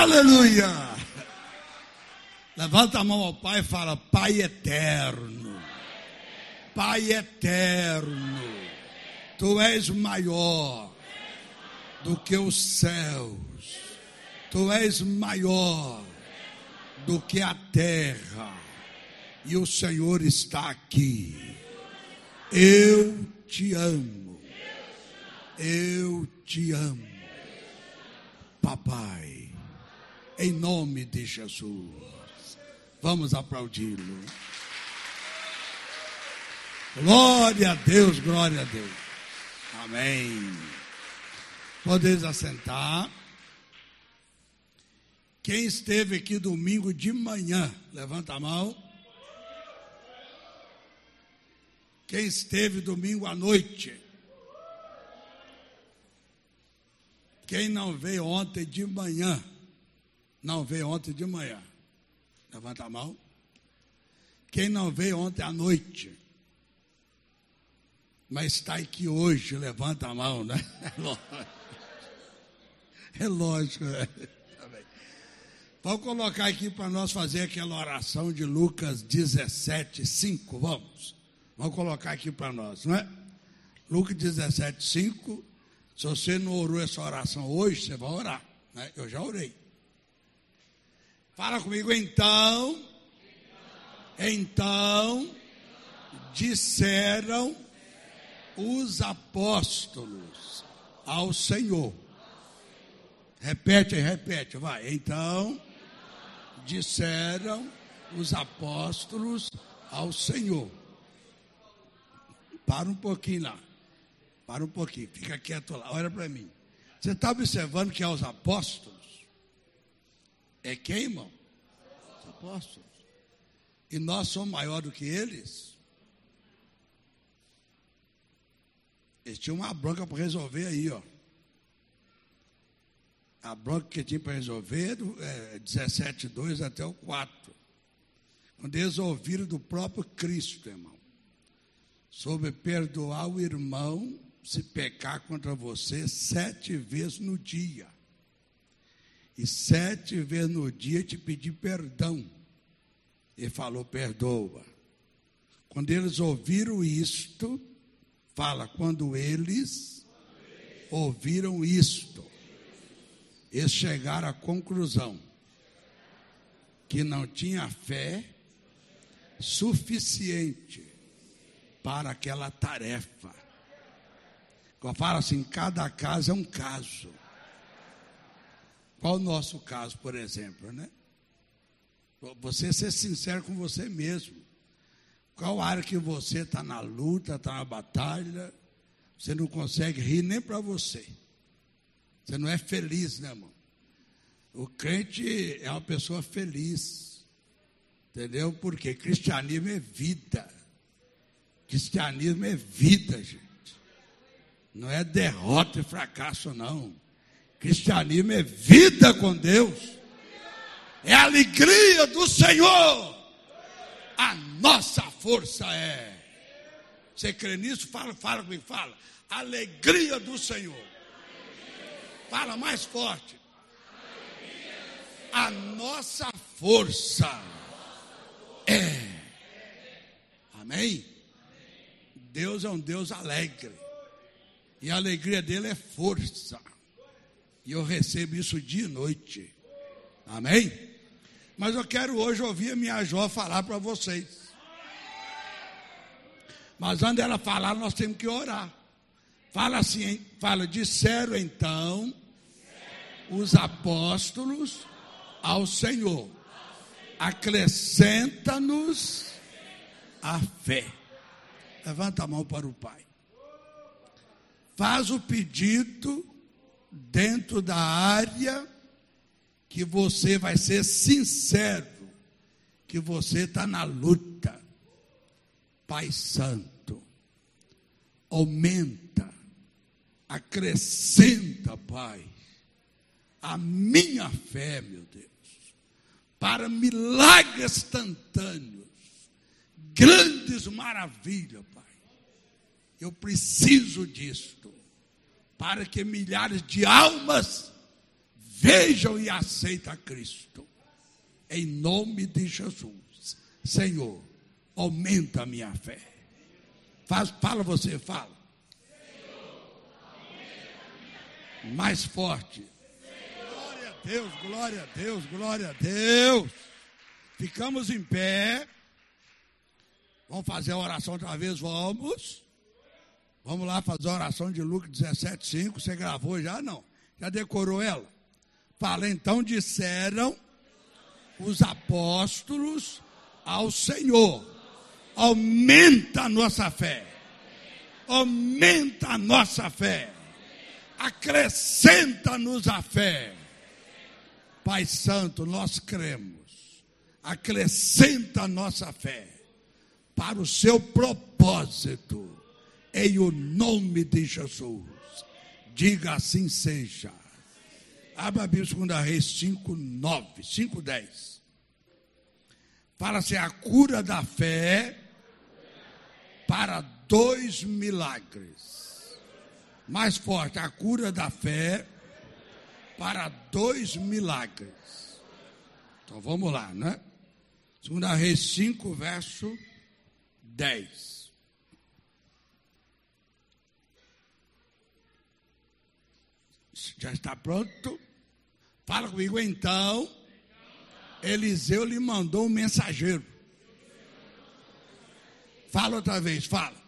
Aleluia! Levanta a mão ao Pai e fala: Pai eterno, Pai eterno, Tu és maior do que os céus, Tu és maior do que a terra, e o Senhor está aqui. Eu te amo, eu te amo, papai, em nome de Jesus. Vamos aplaudi-lo. Glória a Deus, glória a Deus. Amém. Podeis assentar. Quem esteve aqui domingo de manhã, levanta a mão. Quem esteve domingo à noite? Quem não veio ontem de manhã? Não veio ontem de manhã. Levanta a mão. Quem não veio ontem à noite? Mas está aqui hoje, levanta a mão, né? É lógico. É lógico. Né? Vamos colocar aqui para nós fazer aquela oração de Lucas 17, 5. Vamos. Vamos colocar aqui para nós, não é? Lucas 17, 5. Se você não orou essa oração hoje, você vai orar. Né? Eu já orei. Fala comigo, então. Então, disseram os apóstolos ao Senhor. Repete, repete, vai. Então, disseram os apóstolos ao Senhor. Para um pouquinho lá. Para um pouquinho. Fica quieto lá. Olha para mim. Você está observando que é os apóstolos? É quem, irmão? Os apóstolos. E nós somos maior do que eles? Eles tinham uma bronca para resolver aí, ó. A bronca que tinha para resolver é 17,2 até o 4. Quando eles ouviram do próprio Cristo, irmão, sobre perdoar o irmão se pecar contra você sete vezes no dia. E sete vezes no dia te pedir perdão. Ele falou: perdoa. Quando eles ouviram isto, fala, quando eles ouviram isto, eles chegaram à conclusão que não tinha fé suficiente para aquela tarefa. Eu falo assim: cada caso é um caso. Qual o nosso caso, por exemplo, né? Você ser sincero com você mesmo. Qual área que você está na luta, está na batalha, você não consegue rir nem para você. Você não é feliz, né, irmão? O crente é uma pessoa feliz. Entendeu? Porque cristianismo é vida. Cristianismo é vida, gente. Não é derrota e fracasso, não. Cristianismo é vida com Deus. É alegria do Senhor. A nossa força é. Você crê nisso? Fala, fala comigo, fala. Alegria do Senhor. Fala mais forte. A nossa força é. Amém? Deus é um Deus alegre. E a alegria dele é força. E eu recebo isso dia e noite. Amém? Mas eu quero hoje ouvir a minha Jó falar para vocês. Mas antes dela falar, nós temos que orar. Fala assim, fala, disseram então os apóstolos ao Senhor, acrescenta-nos a fé. Levanta a mão para o Pai. Faz o pedido dentro da área que você vai ser sincero, que você está na luta. Pai Santo, aumenta, acrescenta, Pai, a minha fé, meu Deus, para milagres instantâneos, grandes maravilhas, Pai. Eu preciso disto, para que milhares de almas vejam e aceitem a Cristo. Em nome de Jesus. Senhor, aumenta a minha fé. Faz, fala você, fala. Mais forte. Glória a Deus, glória a Deus, glória a Deus. Ficamos em pé. Vamos fazer a oração outra vez, vamos. Vamos lá fazer a oração de Lucas 17, 5. Você gravou já? Não. Já decorou ela? Fala, então disseram os apóstolos ao Senhor: aumenta a nossa fé, aumenta a nossa fé, acrescenta-nos a fé. Pai Santo, nós cremos, acrescenta a nossa fé para o seu propósito, em o nome de Jesus. Diga assim seja. Abra a Bíblia 2 Reis 5, 9, 5, 10. Fala-se a cura da fé para dois milagres. Mais forte, a cura da fé para dois milagres. Então vamos lá, né? 2 Reis 5, verso 10. Já está pronto? Fala comigo então. Eliseu lhe mandou um mensageiro. Fala outra vez, fala.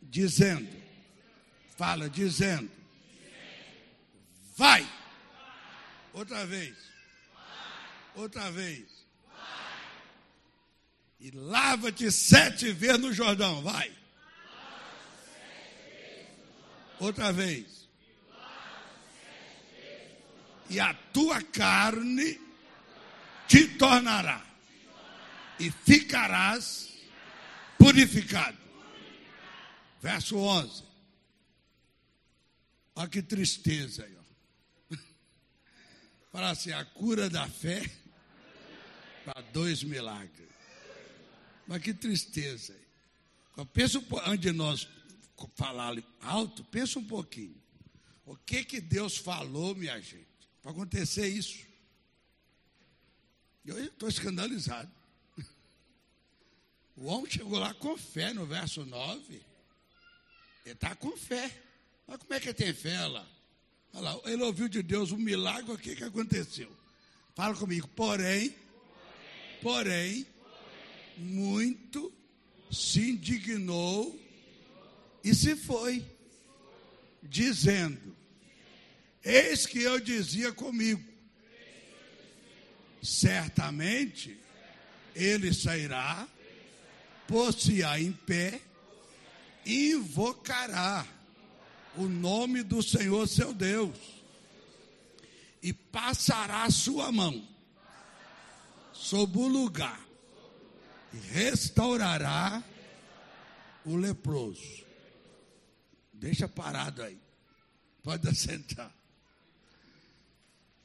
Dizendo, fala, dizendo, vai. Outra vez, outra vez. E lava-te sete vezes no Jordão, vai. Outra vez. E a tua carne te tornará. E ficarás purificado. Verso 11. Olha que tristeza aí. Ó. Fala assim: a cura da fé para dois milagres. Mas que tristeza aí. Pensa antes de nós falar alto, pensa um pouquinho. O que que Deus falou, minha gente, para acontecer isso? Eu estou escandalizado. O homem chegou lá com fé no verso 9. Ele está com fé. Mas como é que ele tem fé lá? Olha lá, ele ouviu de Deus um milagre, o que, que aconteceu? Fala comigo, porém, porém, muito se indignou e se foi, dizendo: Eis que eu dizia comigo, certamente ele sairá, pôr-se-á em pé, invocará o nome do Senhor seu Deus, e passará sua mão sobre o lugar, e restaurará o leproso Deixa parado aí. Pode assentar.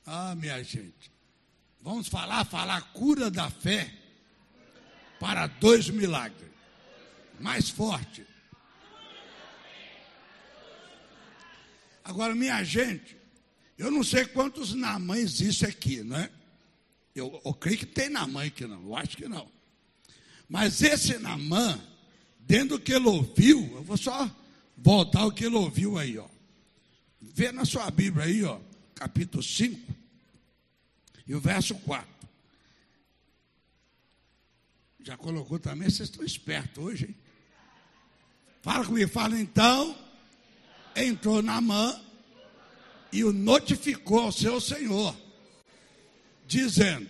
Ah, minha gente. Vamos falar, falar cura da fé para dois milagres. Mais forte. Agora, minha gente, eu não sei quantos namãs existem aqui, né? Eu, eu creio que tem namã aqui não, eu acho que não. Mas esse namã, dentro do que ele ouviu, eu vou só voltar ao que ele ouviu aí, ó. Vê na sua Bíblia aí, ó, capítulo 5 e o verso 4. Já colocou também, vocês estão espertos hoje, hein? Fala comigo, fala então. Entrou na mão e o notificou ao seu senhor, dizendo: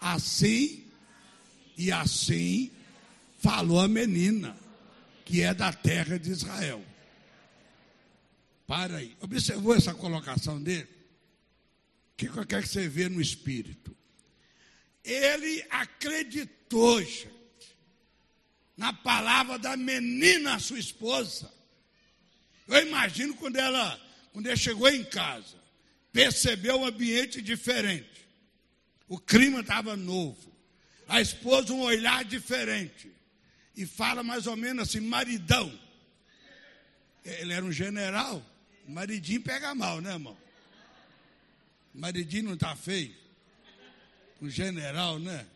Assim e assim falou a menina que é da terra de Israel. Para aí. Observou essa colocação dele? O que eu quero que você vê no espírito? Ele acreditou, gente, na palavra da menina, sua esposa. Eu imagino quando ela, quando ela chegou em casa, percebeu um ambiente diferente. O clima estava novo. A esposa um olhar diferente e fala mais ou menos assim: maridão. Ele era um general. Maridinho pega mal, né, irmão? Maridinho não está feio. Um general, né?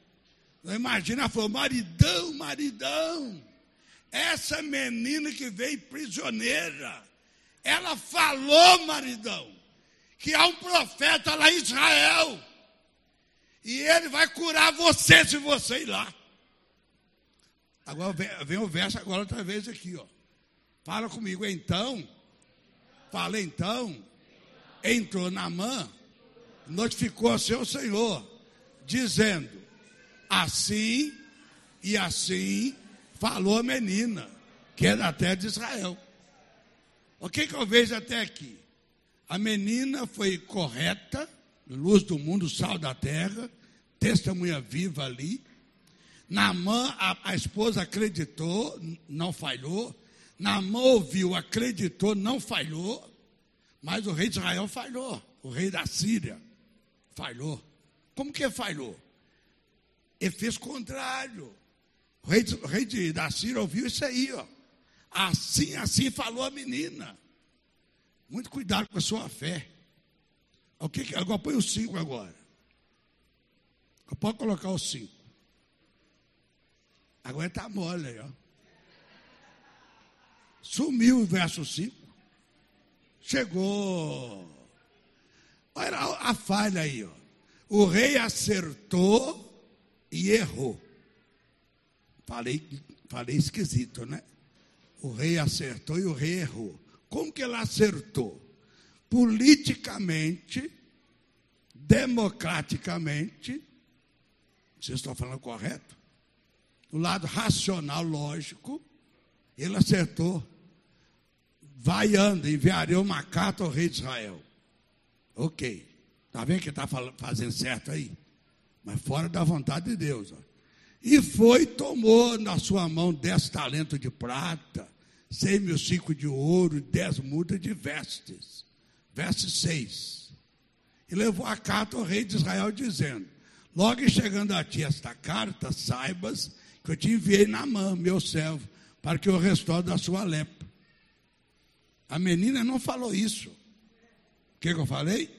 Imagina, ela falou, maridão, maridão. Essa menina que veio prisioneira, ela falou, maridão, que há um profeta lá em Israel. E ele vai curar você se você ir lá. Agora vem o verso agora outra vez aqui, ó. Fala comigo, então. Fala então. Entrou na mão, notificou seu Senhor, dizendo: Assim e assim falou a menina, que é da terra de Israel. O que, que eu vejo até aqui? A menina foi correta, luz do mundo, sal da terra, testemunha viva ali. Naamã, a, a esposa acreditou, não falhou. Naamã ouviu, acreditou, não falhou. Mas o rei de Israel falhou. O rei da Síria falhou. Como que falhou? Ele fez contrário. O rei, o rei de, da Síria ouviu isso aí, ó. Assim, assim falou a menina. Muito cuidado com a sua fé. O que, agora põe o cinco agora. Pode colocar o cinco. Agora está mole aí, ó. Sumiu o verso 5. Chegou. Olha a falha aí, ó. O rei acertou e errou. Falei, falei esquisito, né? O rei acertou e o rei errou. Como que ele acertou? Politicamente, democraticamente, vocês estão falando correto? Do lado racional, lógico, ele acertou. Vai, anda, enviarei uma carta ao rei de Israel. Ok. Está vendo que está fazendo certo aí? Mas fora da vontade de Deus. Ó. E foi, tomou na sua mão dez talentos de prata, cem mil ciclos de ouro, dez mudas de vestes. Verso 6. E levou a carta ao rei de Israel, dizendo: Logo chegando a ti esta carta, saibas que eu te enviei na mão, meu servo, para que o restaure da sua lepra. A menina não falou isso. O que, que eu falei?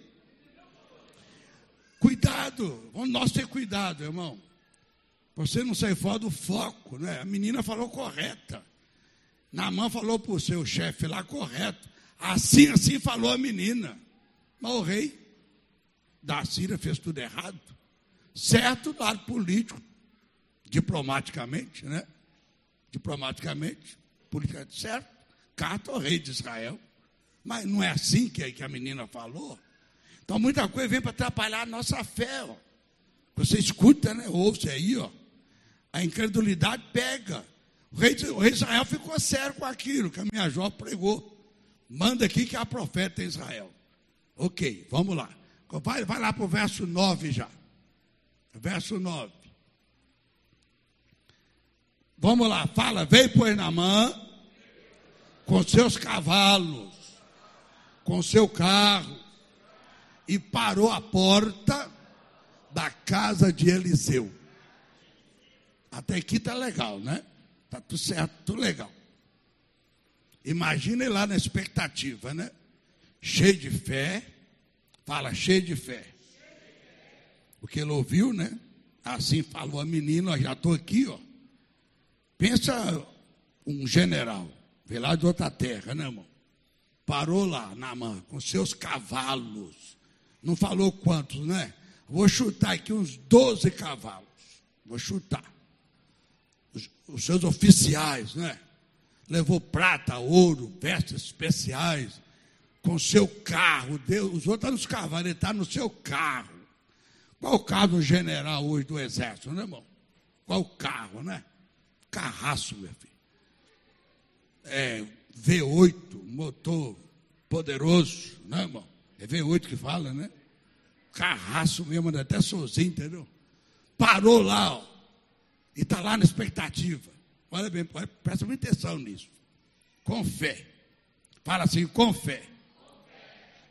Cuidado, vamos nós ter cuidado, irmão. Você não sai fora do foco, né? A menina falou correta. Namã falou para o seu chefe lá correto. Assim, assim falou a menina. Mas o rei da Síria fez tudo errado. Certo do lado político, diplomaticamente, né? Diplomaticamente, politicamente certo. Carta ao rei de Israel. Mas não é assim que, que a menina falou. Então muita coisa vem para atrapalhar a nossa fé. Ó. Você escuta, né? Ouve aí, ó a incredulidade pega. O rei, o rei Israel ficou sério com aquilo que a minha Jó pregou. Manda aqui que é a profeta em Israel. Ok, vamos lá. Vai, vai lá para o verso 9 já. Verso 9. Vamos lá, fala, veio pois Namã com seus cavalos, com seu carro, e parou a porta da casa de Eliseu. Até aqui está legal, né? Está tudo certo, tudo legal. Imagine lá na expectativa, né? Cheio de fé. Fala, cheio de fé. Porque ele ouviu, né? Assim falou a menina, já estou aqui, ó. Pensa um general, veio lá de outra terra, né, irmão? Parou lá na mão, com seus cavalos. Não falou quantos, né? Vou chutar aqui uns 12 cavalos. Vou chutar os, os seus oficiais, né? Levou prata, ouro, vestes especiais, com seu carro. Deus, os outros estão nos cavalos, ele está no seu carro. Qual o carro do general hoje do exército, né, irmão? Qual o carro, né? Carraço, meu filho. É, V8, motor poderoso, né, irmão? É V8 que fala, né? Carraço mesmo, até sozinho, entendeu? Parou lá, ó. E está lá na expectativa. Olha bem, presta muita atenção nisso. Com fé. Fala assim, com fé.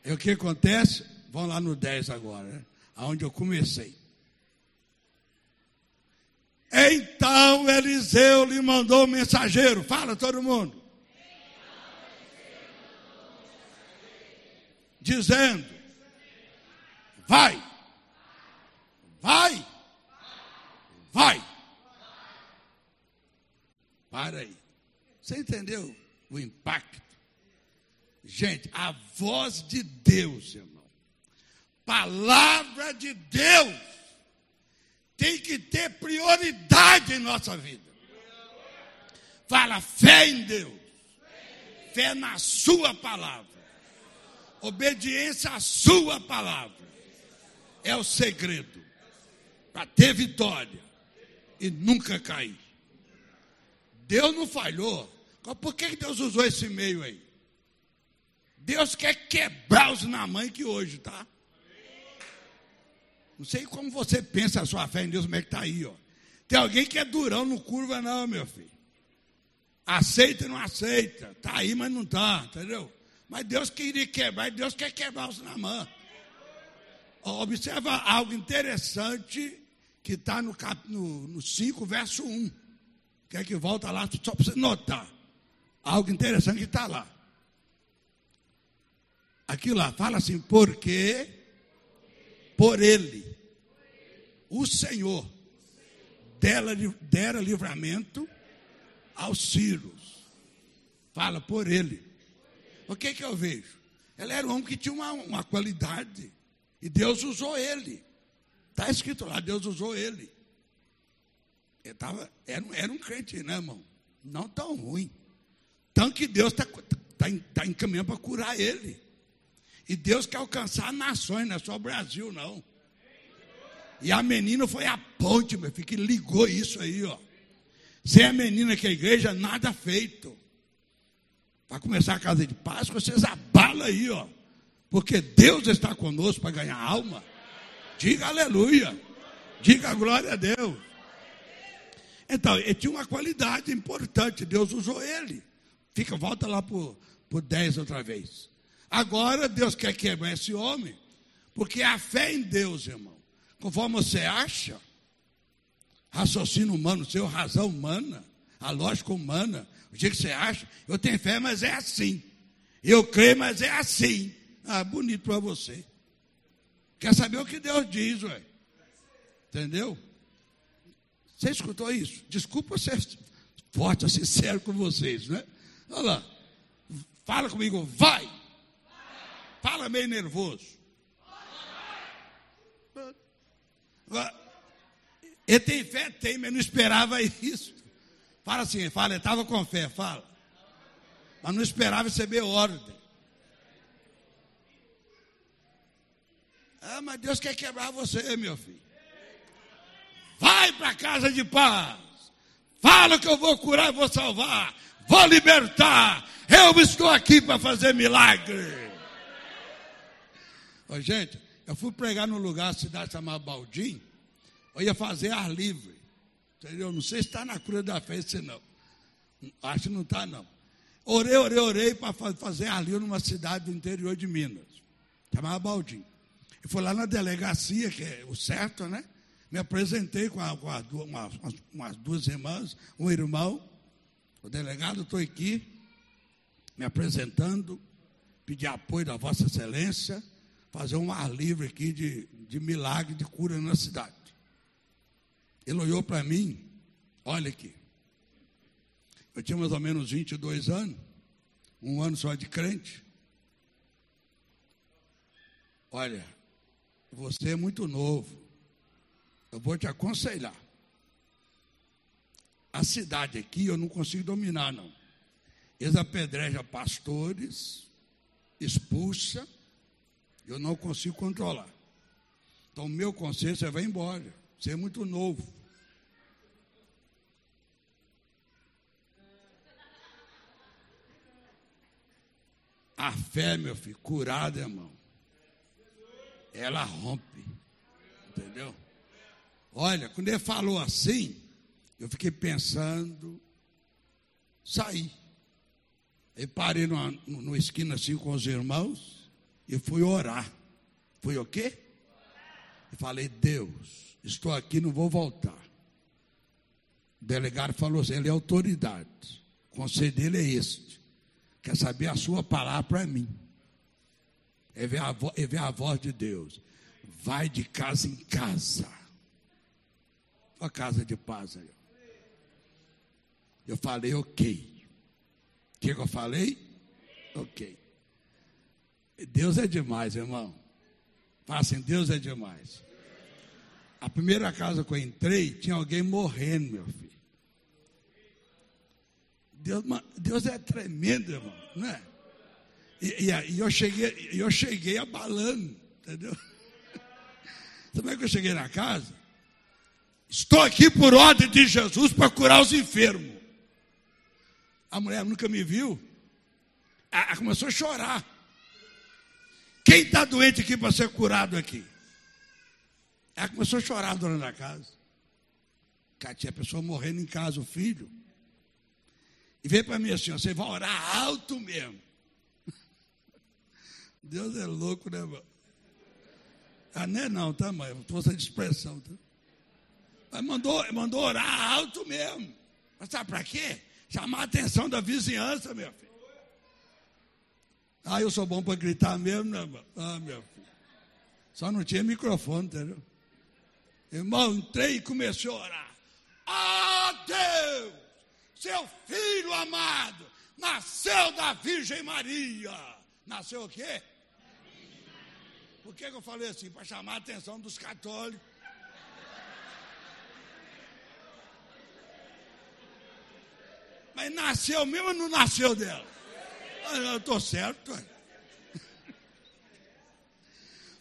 E o que acontece? Vão lá no 10 agora, né? Aonde eu comecei. Então Eliseu lhe mandou o mensageiro. Fala todo mundo. dizendo: vai, vai, vai. Para aí. Você entendeu o impacto? Gente, a voz de Deus, irmão. Palavra de Deus tem que ter prioridade em nossa vida. Fala fé em Deus, fé na Sua palavra, obediência à Sua palavra. É o segredo para ter vitória e nunca cair. Deus não falhou. Por que Deus usou esse meio aí? Deus quer quebrar os na mãe que hoje, tá? Não sei como você pensa a sua fé em Deus, como é que está aí, ó. Tem alguém que é durão, não curva, não, meu filho. Aceita não aceita. Está aí, mas não está, entendeu? Mas Deus queria quebrar, e Deus quer quebrar os na mão. Observa algo interessante que está no, no, no 5, verso 1. Quer que volta lá só para você notar. Algo interessante que está lá. Aqui lá, fala assim, porque por ele, o Senhor dera, dera livramento aos Círios. Fala por ele. O que que eu vejo? Ele era um homem que tinha uma, uma qualidade. E Deus usou ele. Está escrito lá, Deus usou ele. ele tava, era, era um crente, né, irmão? Não tão ruim. Tanto que Deus está tá, tá encaminhando para curar ele. E Deus quer alcançar nações, não é só o Brasil, não. E a menina foi a ponte, meu filho, que ligou isso aí, ó. Sem a menina que a igreja, nada feito. Vai começar a casa de Páscoa, vocês abalam aí, ó. Porque Deus está conosco para ganhar alma. Diga aleluia. Diga glória a Deus. Então, ele tinha uma qualidade importante, Deus usou ele. Fica, volta lá para o 10 outra vez. Agora Deus quer quebrar esse homem, porque a fé em Deus, irmão, conforme você acha, raciocínio humano, seu razão humana, a lógica humana, o jeito que você acha, eu tenho fé, mas é assim. Eu creio, mas é assim. Ah, bonito para você. Quer saber o que Deus diz, ué? Entendeu? Você escutou isso? Desculpa ser forte, sincero com vocês, né? Olha lá. Fala comigo, vai. Fala meio nervoso. Ele tem fé? Tem, mas não esperava isso. Fala assim, fala, ele estava com fé, fala. Mas não esperava receber ordem. Ah, mas Deus quer quebrar você, meu filho. Vai para a casa de paz. Fala que eu vou curar e vou salvar. Vou libertar. Eu estou aqui para fazer milagre. Ô, gente, eu fui pregar num lugar, cidade chamada Baldim. Eu ia fazer ar livre. Entendeu? Não sei se está na cruz da fé, se não. Acho que não está, não. Orei, orei, orei para fazer ar livre numa cidade do interior de Minas. Chamava Baldim. E foi lá na delegacia, que é o certo, né? Me apresentei com, a, com a, duas irmãs, um irmão. O delegado, estou aqui, me apresentando, pedir apoio da Vossa Excelência, fazer um ar livre aqui de, de milagre, de cura na cidade. Ele olhou para mim, olha aqui. Eu tinha mais ou menos 22 anos, um ano só de crente. Olha, você é muito novo. Eu vou te aconselhar. A cidade aqui eu não consigo dominar, não. Eles apedrejam pastores, expulsa, eu não consigo controlar. Então, meu conselho, você vai embora. Você é muito novo. A fé, meu filho, curada, irmão ela rompe. Entendeu? Olha, quando ele falou assim, eu fiquei pensando, saí. E parei numa, numa esquina assim com os irmãos e fui orar. Fui o quê? E falei, Deus, estou aqui, não vou voltar. O delegado falou assim, ele é autoridade. O conselho dele é este. Quer saber a sua palavra para mim. é ver a, é ver a voz de Deus. Vai de casa em casa. A casa de paz aí. Eu falei, ok. O que, que eu falei? Ok. Deus é demais, irmão. Fala assim, Deus é demais. A primeira casa que eu entrei, tinha alguém morrendo, meu filho. Deus, Deus é tremendo, irmão, não é? E, e, e eu, cheguei, eu cheguei abalando, entendeu? Como é que eu cheguei na casa? Estou aqui por ordem de Jesus para curar os enfermos. A mulher nunca me viu. Ela começou a chorar. Quem está doente aqui para ser curado aqui? Ela começou a chorar a casa. Porque tinha pessoa morrendo em casa, o filho. E veio para mim assim: você vai orar alto mesmo. Deus é louco, né, irmão? Ah, não é não, tá, mãe? Força de expressão, tá? Mas mandou, mandou orar alto mesmo. Mas sabe para quê? Chamar a atenção da vizinhança, meu filho. Ah, eu sou bom para gritar mesmo, né, irmão? Ah, meu filho. Só não tinha microfone, entendeu? Irmão, entrei e comecei a orar. Ah, Deus! Seu filho amado nasceu da Virgem Maria. Nasceu o quê? Por que, que eu falei assim? Para chamar a atenção dos católicos. Mas nasceu mesmo ou não nasceu dela? Ah, eu estou certo.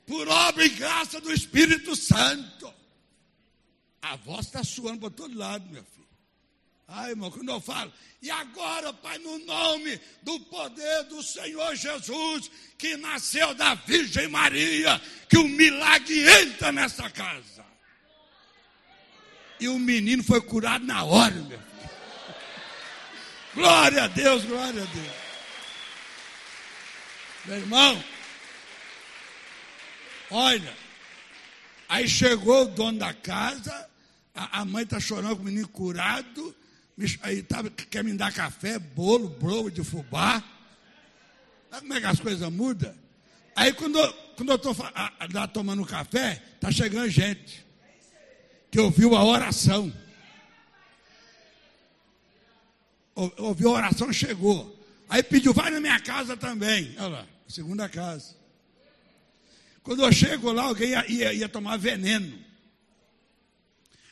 Por obra e graça do Espírito Santo. A voz está suando para todo lado, meu filho. Ai, irmão, quando eu falo, e agora, Pai, no nome do poder do Senhor Jesus, que nasceu da Virgem Maria, que o milagre entra nessa casa. E o menino foi curado na hora, meu filho. Glória a Deus, glória a Deus. Meu irmão, olha, aí chegou o dono da casa, a, a mãe está chorando com o menino curado, aí tá, quer me dar café, bolo, bolo de fubá. Sabe como é que as coisas mudam? Aí quando, quando eu estou lá tomando café, está chegando gente que ouviu a oração. Ouviu a oração, chegou. Aí pediu, vai na minha casa também. Olha lá, segunda casa. Quando eu chego lá, alguém ia, ia, ia tomar veneno.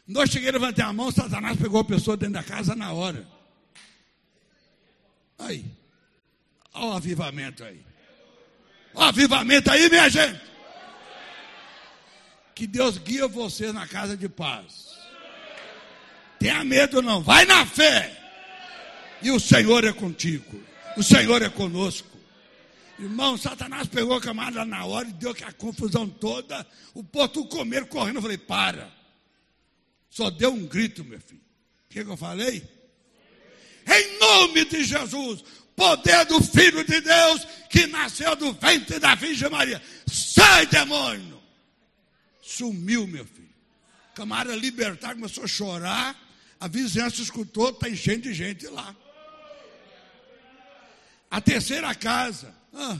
Quando eu cheguei, levantei a mão, Satanás pegou a pessoa dentro da casa na hora. Aí. Olha o avivamento aí. Olha o avivamento aí, minha gente. Que Deus guia você na casa de paz. Tenha medo não, vai na fé. E o Senhor é contigo. O Senhor é conosco. Irmão, Satanás pegou a camada na hora e deu a confusão toda. O povo comer correndo. Eu falei, para. Só deu um grito, meu filho. O que, que eu falei? Em nome de Jesus, poder do Filho de Deus que nasceu do ventre da Virgem Maria. Sai, demônio! Sumiu, meu filho. Camarada libertar começou a chorar. A vizinhança escutou, está enchendo de gente lá. A terceira casa. Ah,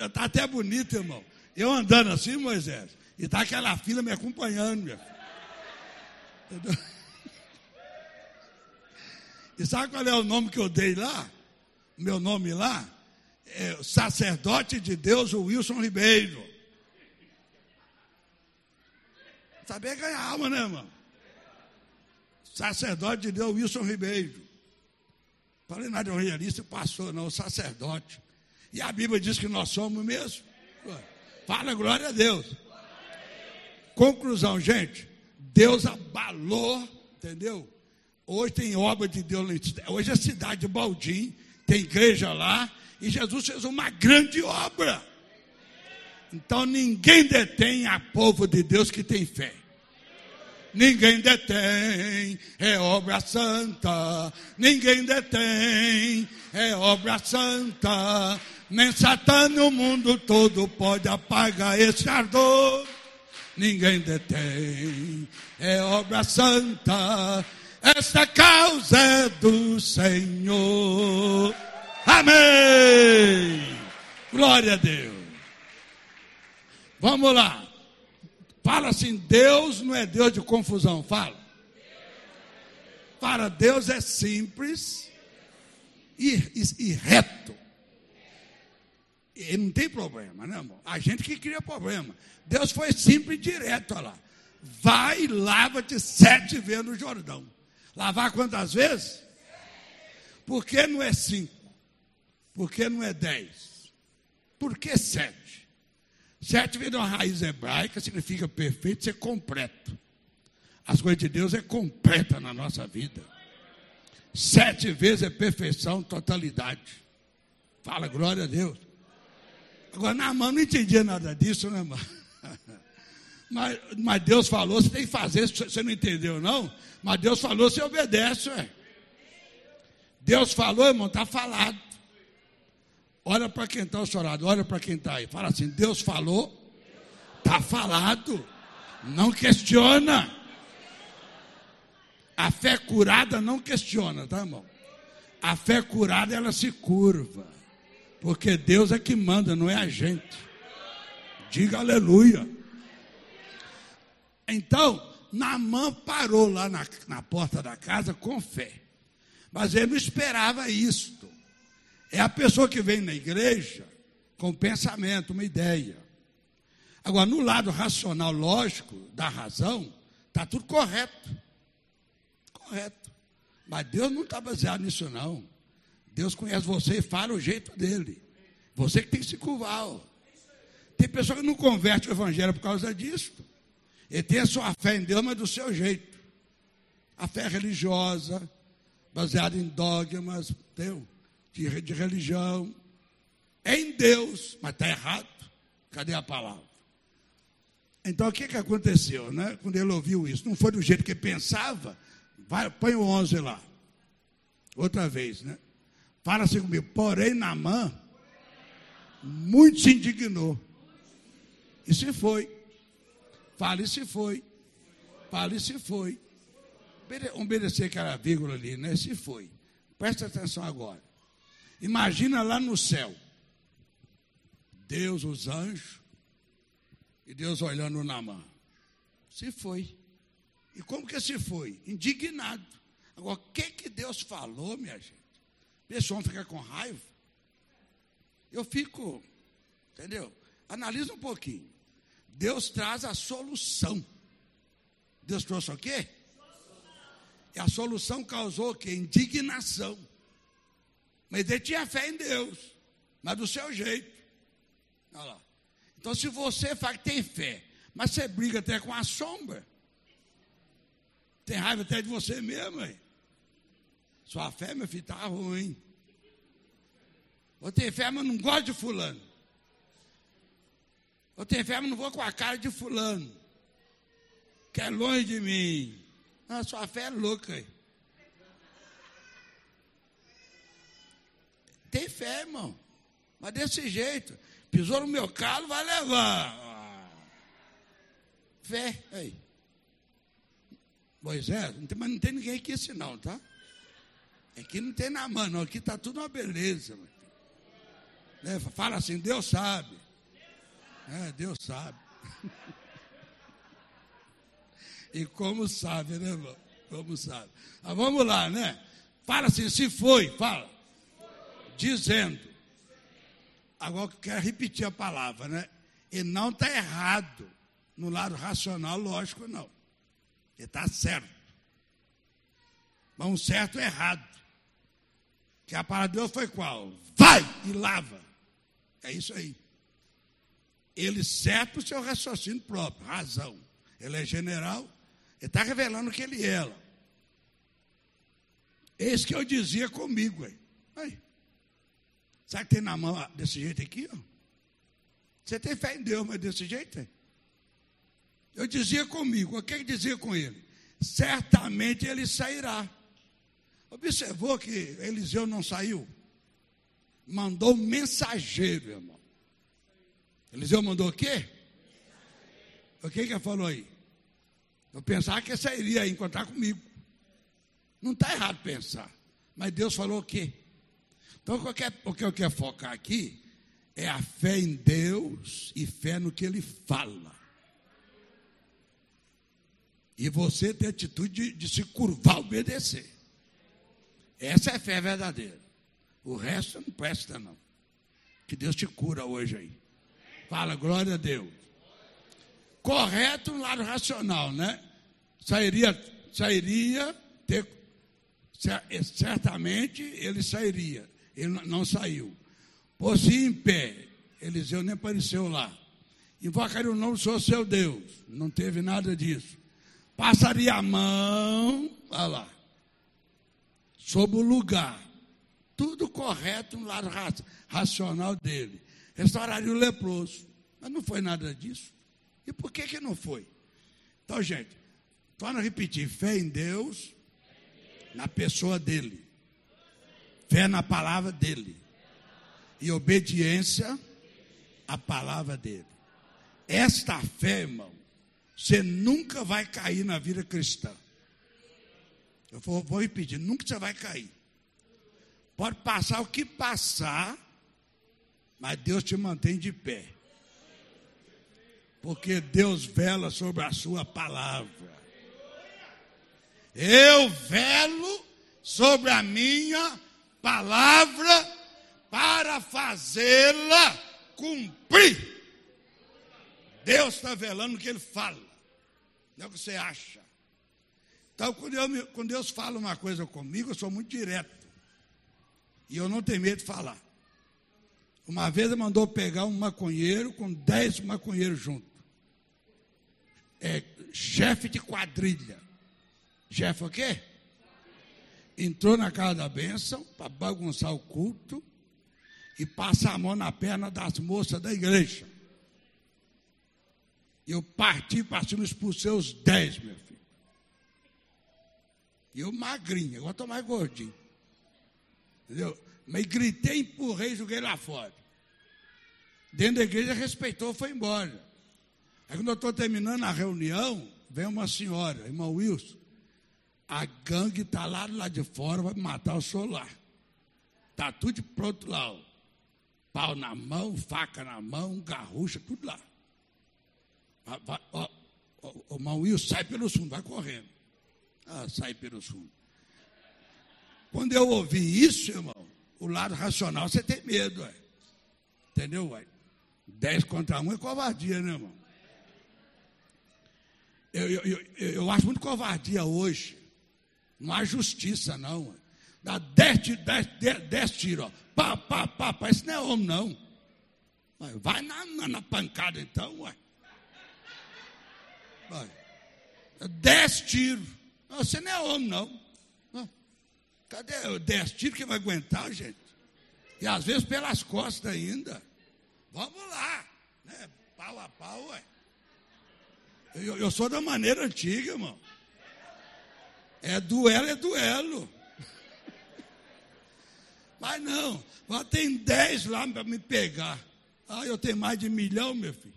está até bonito, irmão. Eu andando assim, Moisés. E está aquela fila me acompanhando, meu. E sabe qual é o nome que eu dei lá? Meu nome lá? É sacerdote de Deus, Wilson Ribeiro. Saber ganhar alma, né, irmão? Sacerdote de Deus, Wilson Ribeiro. Falei nada de evangelista, passou, não, sacerdote. E a Bíblia diz que nós somos mesmo. Fala glória a Deus. Conclusão, gente, Deus abalou, entendeu? Hoje tem obra de Deus, hoje é a cidade de Baldim, tem igreja lá, e Jesus fez uma grande obra. Então ninguém detém a povo de Deus que tem fé. Ninguém detém, é obra santa. Ninguém detém, é obra santa. Nem Satã no mundo todo pode apagar esse ardor ninguém detém. É obra santa, esta causa é do Senhor. Amém. Glória a Deus. Vamos lá. Fala assim: Deus não é Deus de confusão. Fala. Para Deus é simples e, e, e reto. E não tem problema, né, amor? A gente que cria problema. Deus foi simples e direto, olha lá. Vai e lava-te sete vezes no Jordão. Lavar quantas vezes? Por que não é cinco? Por que não é dez? Por que sete? Sete vem de uma raiz hebraica, significa perfeito, ser completo. As coisas de Deus é completa na nossa vida. Sete vezes é perfeição, totalidade. Fala, glória a Deus. Agora, na mão não entendia nada disso, né, irmão? Mas, mas, Deus falou, você tem que fazer, você não entendeu, não? Mas Deus falou, você obedece, ué. Deus falou, irmão, está falado. Olha para quem está chorado, olha para quem está aí. Fala assim: Deus falou, está falado. Não questiona. A fé curada não questiona, tá, irmão? A fé curada, ela se curva. Porque Deus é que manda, não é a gente. Diga aleluia. Então, Naamã parou lá na, na porta da casa com fé. Mas ele não esperava isto. É a pessoa que vem na igreja com pensamento, uma ideia. Agora, no lado racional, lógico, da razão, está tudo correto. Correto. Mas Deus não está baseado nisso, não. Deus conhece você e fala o jeito dele. Você que tem que se curvar. Ó. Tem pessoa que não converte o evangelho por causa disso. Ele tem a sua fé em Deus, mas do seu jeito. A fé religiosa, baseada em dogmas entendeu? De, de religião. Em Deus, mas está errado. Cadê a palavra? Então o que, que aconteceu, né? Quando ele ouviu isso, não foi do jeito que pensava. Vai, põe o 11 lá. Outra vez, né? Fala assim comigo. Porém, Namã muito se indignou. E se foi. Fale se foi. Fale se foi. Obedecer aquela vírgula ali, né? Se foi. Presta atenção agora. Imagina lá no céu. Deus, os anjos, e Deus olhando na mão. Se foi. E como que se foi? Indignado. Agora, o que, que Deus falou, minha gente? Pessoal fica com raiva. Eu fico, entendeu? Analisa um pouquinho. Deus traz a solução. Deus trouxe o quê? E a solução causou o quê? Indignação. Mas ele tinha fé em Deus, mas do seu jeito. Olha lá. Então, se você fala que tem fé, mas você briga até com a sombra, tem raiva até de você mesmo, hein? Sua fé, meu filho, está ruim. Vou ter fé, mas não gosto de fulano. Vou ter fé, mas não vou com a cara de fulano. Que é longe de mim. Ah, sua fé é louca. Aí. Tem fé, irmão. Mas desse jeito. Pisou no meu calo, vai levar. Fé, aí. Moisés, não tem, mas não tem ninguém aqui assim não, tá? Aqui não tem na mão. Aqui está tudo uma beleza. Né? Fala assim, Deus sabe. É, Deus sabe. e como sabe, né, irmão? Como sabe. Mas vamos lá, né? Fala assim, se foi, fala. Dizendo. Agora eu quero repetir a palavra, né? E não está errado. No lado racional, lógico, não. Ele está certo. Mas um certo é errado. Que a palavra de Deus foi qual? Vai e lava. É isso aí. Ele certo o seu raciocínio próprio, razão. Ele é general, ele está revelando que ele é. Esse que eu dizia comigo. Aí. aí. Sabe que tem na mão desse jeito aqui? Ó? Você tem fé em Deus, mas desse jeito? Aí. Eu dizia comigo, o que ele dizia com ele? Certamente ele sairá. Observou que Eliseu não saiu? mandou um mensageiro, irmão. Eliseu mandou o quê? O que que ele falou aí? Eu pensava que essa iria encontrar comigo. Não está errado pensar. Mas Deus falou o quê? Então, o que eu quero focar aqui é a fé em Deus e fé no que Ele fala. E você ter atitude de, de se curvar, obedecer. Essa é a fé verdadeira. O resto não presta, não. Que Deus te cura hoje aí. Fala, glória a Deus. Correto no lado racional, né? Sairia, sairia, ter, certamente ele sairia. Ele não saiu. Pôs-se em pé. Eliseu nem apareceu lá. Invocaria o nome do Senhor seu Deus. Não teve nada disso. Passaria a mão, olha lá, sobre o lugar. Tudo correto no lado racional dele. Restauraria o leproso. Mas não foi nada disso. E por que, que não foi? Então, gente, torna a repetir: fé em Deus, na pessoa dele, fé na palavra dele, e obediência à palavra dele. Esta fé, irmão, você nunca vai cair na vida cristã. Eu vou, vou repetir: nunca você vai cair. Pode passar o que passar, mas Deus te mantém de pé. Porque Deus vela sobre a sua palavra. Eu velo sobre a minha palavra para fazê-la cumprir. Deus está velando o que ele fala, não é o que você acha. Então, quando, eu, quando Deus fala uma coisa comigo, eu sou muito direto. E eu não tenho medo de falar. Uma vez ele mandou pegar um maconheiro com dez maconheiros juntos. É, chefe de quadrilha. Chefe o quê? Entrou na casa da bênção para bagunçar o culto e passa a mão na perna das moças da igreja. Eu parti para cima, expulsei os dez, meu filho. E eu magrinho, agora estou mais gordinho. Entendeu? Mas gritei, empurrei e joguei lá fora. Dentro da igreja respeitou, foi embora. Aí quando eu estou terminando a reunião, vem uma senhora, irmão Wilson. A gangue está lá lado de fora, vai matar o solar. Está tudo pronto lá. Ó. Pau na mão, faca na mão, garrucha, tudo lá. O Wilson sai pelo fundo, vai correndo. Ah, sai pelo fundo. Quando eu ouvi isso, irmão, o lado racional você tem medo, ué. entendeu? Ué? Dez contra um é covardia, né, irmão? Eu, eu, eu, eu acho muito covardia hoje não há justiça, não. Dá dez, dez, dez, dez tiros, ó. Pá, pá, pá, pá. Isso não é homem, não. Vai na, na, na pancada, então, ué. Vai. Dez tiros. Você não é homem, não. Cadê dez tiros que vai aguentar, gente? E às vezes pelas costas ainda. Vamos lá. Né? Pau a pau, ué. Eu, eu sou da maneira antiga, irmão. É duelo, é duelo. Mas não, lá tem dez lá para me pegar. Ah, eu tenho mais de milhão, meu filho.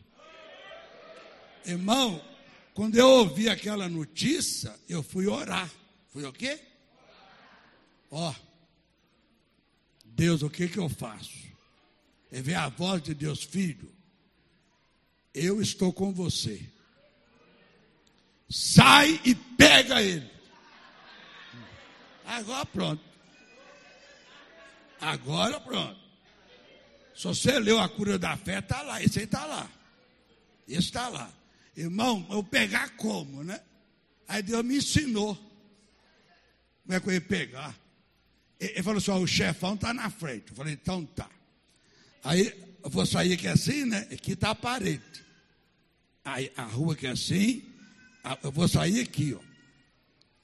Irmão, quando eu ouvi aquela notícia, eu fui orar. Fui o quê? Ó, Deus, o que que eu faço? É ver a voz de Deus, filho. Eu estou com você. Sai e pega ele. Agora pronto. Agora pronto. Se você leu a cura da fé, está lá. Esse aí está lá. Esse está lá. Irmão, eu pegar como, né? Aí Deus me ensinou. Como é que eu ia pegar? Ele falou assim: ó, o chefão está na frente. Eu falei, então tá. Aí eu vou sair aqui assim, né? Aqui está a parede. Aí a rua aqui é assim. Eu vou sair aqui, ó.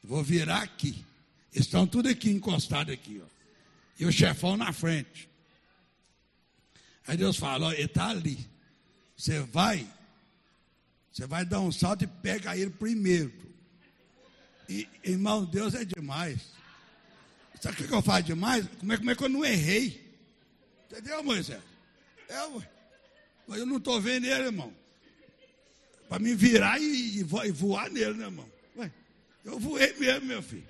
Vou virar aqui. Estão tudo aqui encostados aqui, ó. E o chefão na frente. Aí Deus fala, ó, ele está ali. Você vai, você vai dar um salto e pega ele primeiro. E, irmão, Deus é demais. Sabe o que eu faço demais? Como é, como é que eu não errei? Entendeu, Moisés? É, ué. Mas eu não estou vendo ele, irmão. Para me virar e, e, voar nele, né, irmão? Ué, eu voei mesmo, meu filho.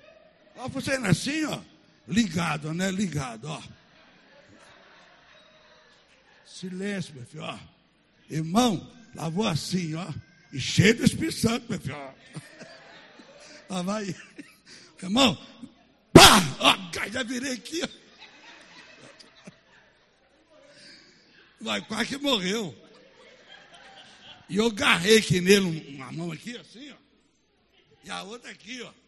Ó, você assim, ó. Ligado, né? Ligado, ó. Silêncio, meu filho. Ó. Irmão, lavou assim, ó. E cheio do Espírito Santo, meu filho. Ó. Lá vai. Irmão, pá! Ó, já virei aqui, ó. Vai, quase que morreu. E eu garrei aqui nele, uma mão aqui, assim, ó. E a outra aqui, ó.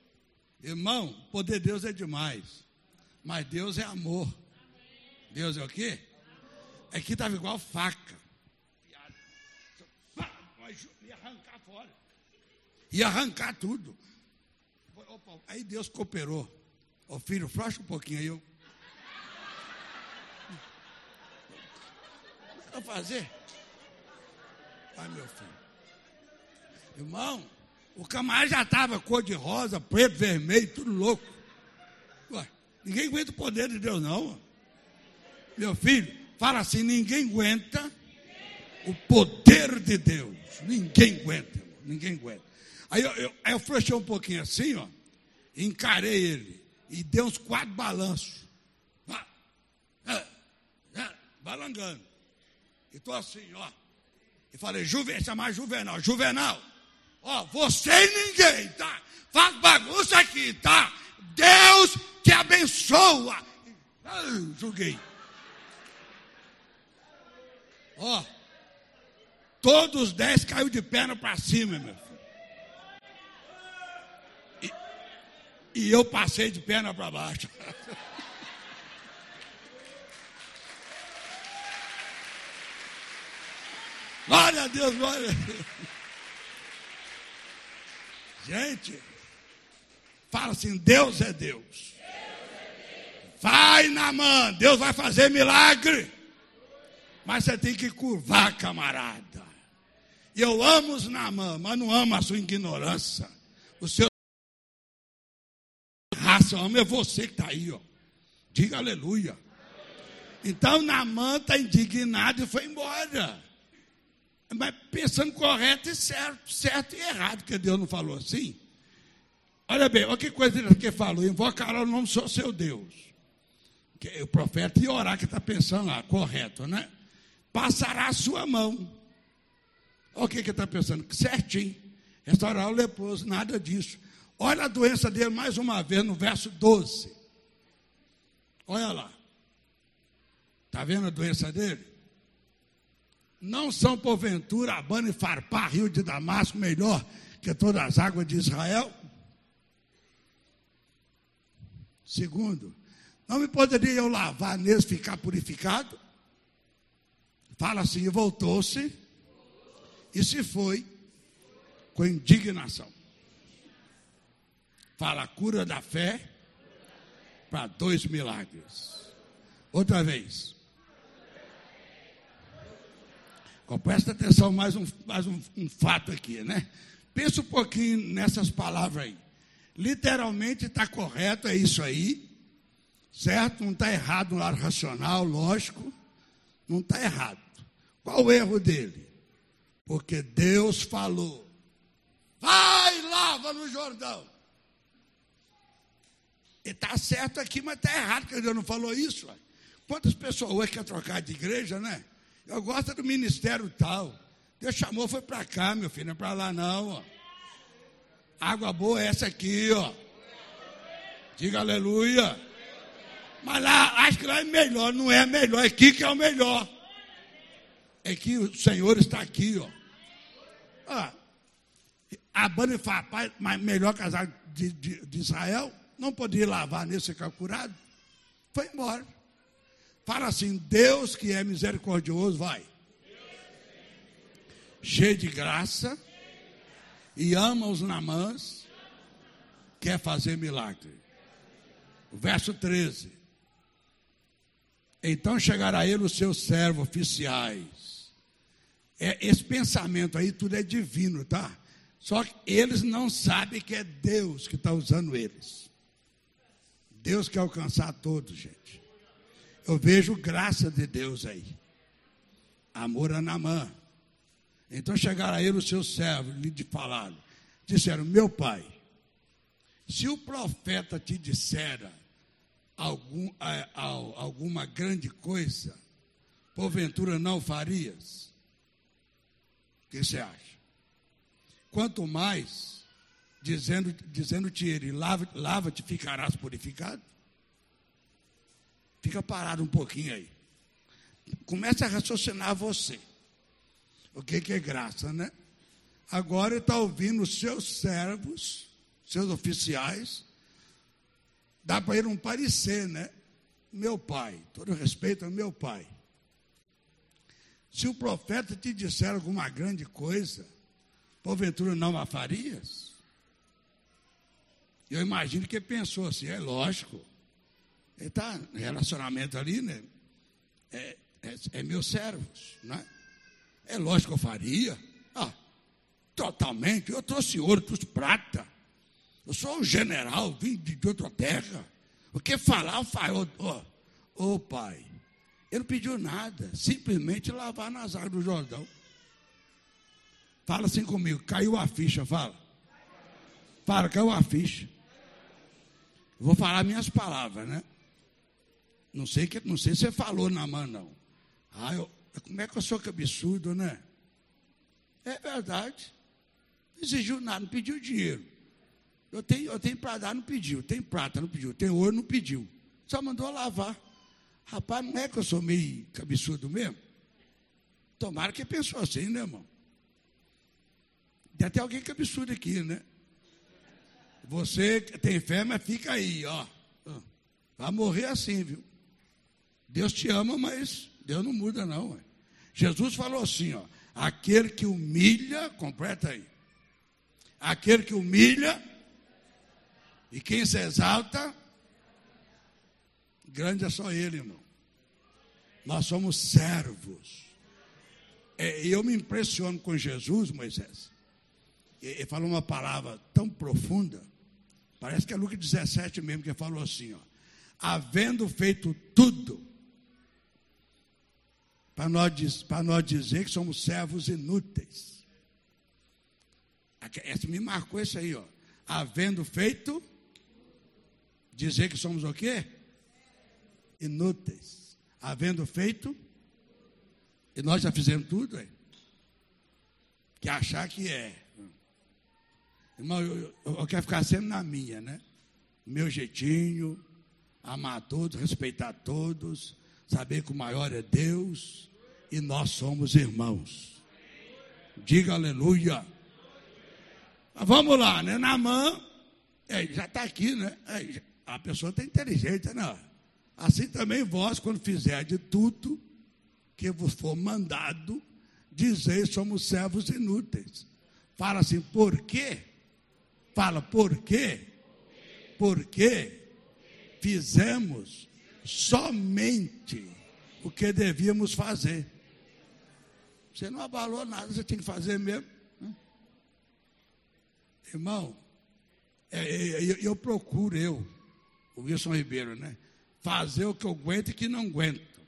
Irmão, o poder de Deus é demais. Mas Deus é amor. Deus é o quê? Aqui estava igual faca. Ia arrancar fora. Ia arrancar tudo. Aí Deus cooperou. Ô filho, frocha um pouquinho aí. Eu... Vou fazer? Ai, meu filho. Irmão, o camarada já estava cor de rosa, preto, vermelho, tudo louco. Ué, ninguém aguenta o poder de Deus, não. Meu filho, fala assim: ninguém aguenta o poder de Deus. Ninguém aguenta, irmão, ninguém aguenta. Aí eu, eu, aí eu um pouquinho assim, ó, encarei ele e dei uns quatro balanços. Balangando. E estou assim, ó. E falei, Juven, chamar Juvenal, Juvenal, ó, você e ninguém, tá? Faz bagunça aqui, tá? Deus te abençoa. Ah, julguei. Ó, todos os dez caiu de perna para cima, meu filho. E, e eu passei de perna para baixo. Glória a Deus, glória a Deus. Gente, fala assim: Deus é Deus. Vai na mão, Deus vai fazer milagre. Mas você tem que curvar, camarada. E eu amo os Namã, mas não amo a sua ignorância. O seu raça, eu amo é você que está aí, ó. Diga aleluia. Então Namã está indignado e foi embora. Mas pensando correto e certo, certo e errado, porque Deus não falou assim. Olha bem, olha que coisa que falou: invocará o nome do seu Deus. Que o profeta ia orar, que está pensando lá, correto, né? Passará a sua mão. Olha o que está pensando, certinho. Restaurar o leproso, nada disso. Olha a doença dele mais uma vez no verso 12. Olha lá. Está vendo a doença dele? Não são, porventura, Abana e Farpá, rio de Damasco, melhor que todas as águas de Israel? Segundo, não me poderia eu lavar neles, ficar purificado? Fala assim, e voltou-se e se foi com indignação. Fala, cura da fé para dois milagres. Outra vez. Presta atenção, mais um, mais um, um fato aqui, né? Pensa um pouquinho nessas palavras aí. Literalmente está correto, é isso aí, certo? Não está errado no lado racional, lógico, não está errado. Qual o erro dele? Porque Deus falou: vai, lava no Jordão. E está certo aqui, mas está errado, porque Deus não falou isso. Quantas pessoas hoje querem trocar de igreja, né? Eu gosto do ministério tal. Deus chamou, foi para cá, meu filho, não é para lá não. Ó. Água boa é essa aqui, ó. Diga aleluia. Mas lá, acho que lá é melhor, não é melhor, é aqui que é o melhor. É que o Senhor está aqui, ó. Ah, a banda fala, pai, mas melhor casal de, de, de Israel, não podia lavar nesse ficar curado. Foi embora. Fala assim: Deus que é misericordioso, vai. Cheio de graça e ama os namãs, quer fazer milagre. verso 13. Então chegará a ele os seus servos oficiais. É, esse pensamento aí, tudo é divino, tá? Só que eles não sabem que é Deus que está usando eles. Deus quer alcançar todos, gente. Eu vejo graça de Deus aí. Amor a Namã. Então chegaram a ele os seus servos, lhe falaram. Disseram, meu pai, se o profeta te dissera algum, alguma grande coisa, porventura não farias? O que você acha? Quanto mais, dizendo, dizendo-te ele, lava-te, lava ficarás purificado. Fica parado um pouquinho aí. Começa a raciocinar você. O que, que é graça, né? Agora está ouvindo os seus servos, seus oficiais. Dá para ele um parecer, né? Meu pai, todo respeito ao meu pai. Se o profeta te disser alguma grande coisa, porventura não a farias? Eu imagino que ele pensou assim, é lógico. Ele está relacionamento ali, né? É, é, é meus servos, né? É lógico que eu faria. Ah, totalmente. Eu trouxe ouro, trouxe prata. Eu sou um general, vim de, de outra terra. O que falar, eu falo. Ô oh, oh, pai, ele não pediu nada, simplesmente lavar nas águas do Jordão. Fala assim comigo, caiu a ficha, fala. Fala, caiu a ficha. Vou falar minhas palavras, né? Não sei, que, não sei se você falou na mão, não. Ah, eu, como é que eu sou que absurdo, né? É verdade. Não exigiu nada, não pediu dinheiro. Eu tenho, eu tenho para dar, não pediu. Tem prata, não pediu. Tem ouro, não pediu. Só mandou lavar. Rapaz, não é que eu sou meio cabeçudo mesmo? Tomara que pensou assim, né, irmão? Tem até alguém cabeçudo aqui, né? Você tem fé, mas fica aí, ó. Vai morrer assim, viu? Deus te ama, mas Deus não muda, não. Ué. Jesus falou assim, ó. Aquele que humilha, completa aí. Aquele que humilha e quem se exalta, grande é só ele, irmão. Nós somos servos. É, eu me impressiono com Jesus, Moisés. Ele falou uma palavra tão profunda. Parece que é Lucas 17 mesmo que falou assim, ó. Havendo feito tudo, para nós, para nós dizer que somos servos inúteis. Essa me marcou isso aí, ó. Havendo feito, dizer que somos o quê? Inúteis. Havendo feito, e nós já fizemos tudo, é? Que achar que é. Irmão, eu, eu, eu quero ficar sempre na minha, né? Meu jeitinho, amar todos, respeitar todos, saber que o maior é Deus e nós somos irmãos. Diga aleluia. Mas vamos lá, né? Na mão, é, já está aqui, né? É, a pessoa está inteligente, né? Assim também vós, quando fizer de tudo que vos for mandado, dizer somos servos inúteis. Fala assim, por quê? Fala, por quê? Porque fizemos somente o que devíamos fazer. Você não abalou nada, você tinha que fazer mesmo. Né? Irmão, é, é, eu, eu procuro, eu, o Wilson Ribeiro, né? Fazer o que eu aguento e que não aguento.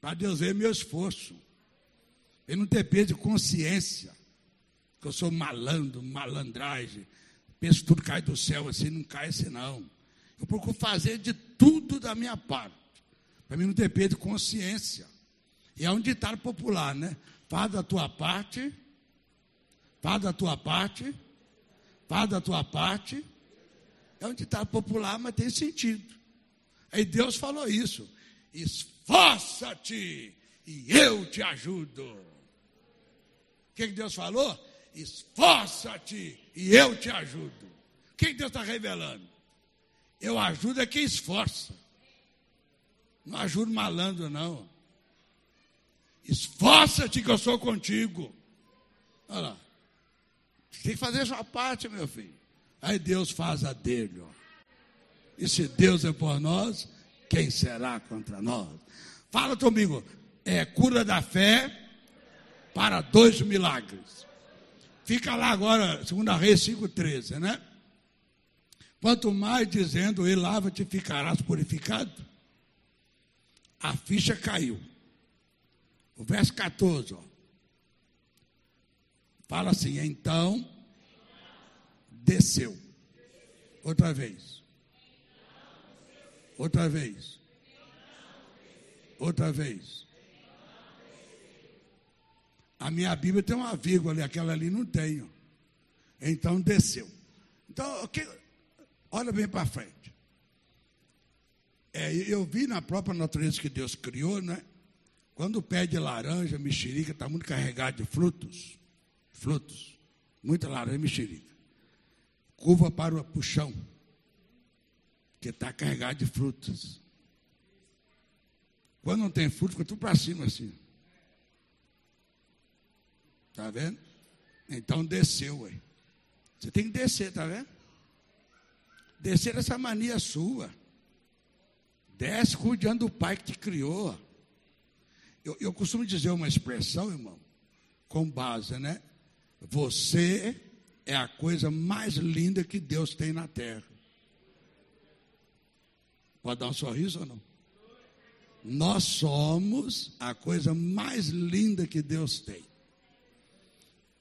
Para Deus ver meu esforço. Ele não ter peso de consciência. Que eu sou malandro, malandragem. Penso que tudo cai do céu assim, não cai assim não. Eu procuro fazer de tudo da minha parte. Para mim não peso de consciência. E é um ditado popular, né? Faz da tua parte, faz da tua parte, faz da tua parte. É um ditado popular, mas tem sentido. Aí Deus falou isso. Esforça-te e eu te ajudo. O que, que Deus falou? Esforça-te e eu te ajudo. O que, que Deus está revelando? Eu ajudo é quem esforça. Não ajudo malandro, não. Esforça-te que eu sou contigo. Olha lá. Tem que fazer a sua parte, meu filho. Aí Deus faz a dele. Ó. E se Deus é por nós, quem será contra nós? Fala comigo. É cura da fé para dois milagres. Fica lá agora, 2 Reis 5,13, né? Quanto mais dizendo, ele lava-te ficarás purificado, a ficha caiu. O verso 14, ó, fala assim: então desceu. Outra vez. Outra vez. Outra vez. A minha Bíblia tem uma vírgula ali, aquela ali não tenho. Então desceu. Então, okay, olha bem para frente. É, eu vi na própria natureza que Deus criou, né? Quando o pé de laranja, mexerica, está muito carregado de frutos, frutos, muita laranja, mexerica, curva para o chão, que está carregado de frutos. Quando não tem fruto, fica tudo para cima assim. Está vendo? Então desceu, ué. Você tem que descer, está vendo? Descer essa mania sua. Desce cuidando do pai que te criou. Eu, eu costumo dizer uma expressão, irmão, com base, né? Você é a coisa mais linda que Deus tem na terra. Pode dar um sorriso ou não? Nós somos a coisa mais linda que Deus tem.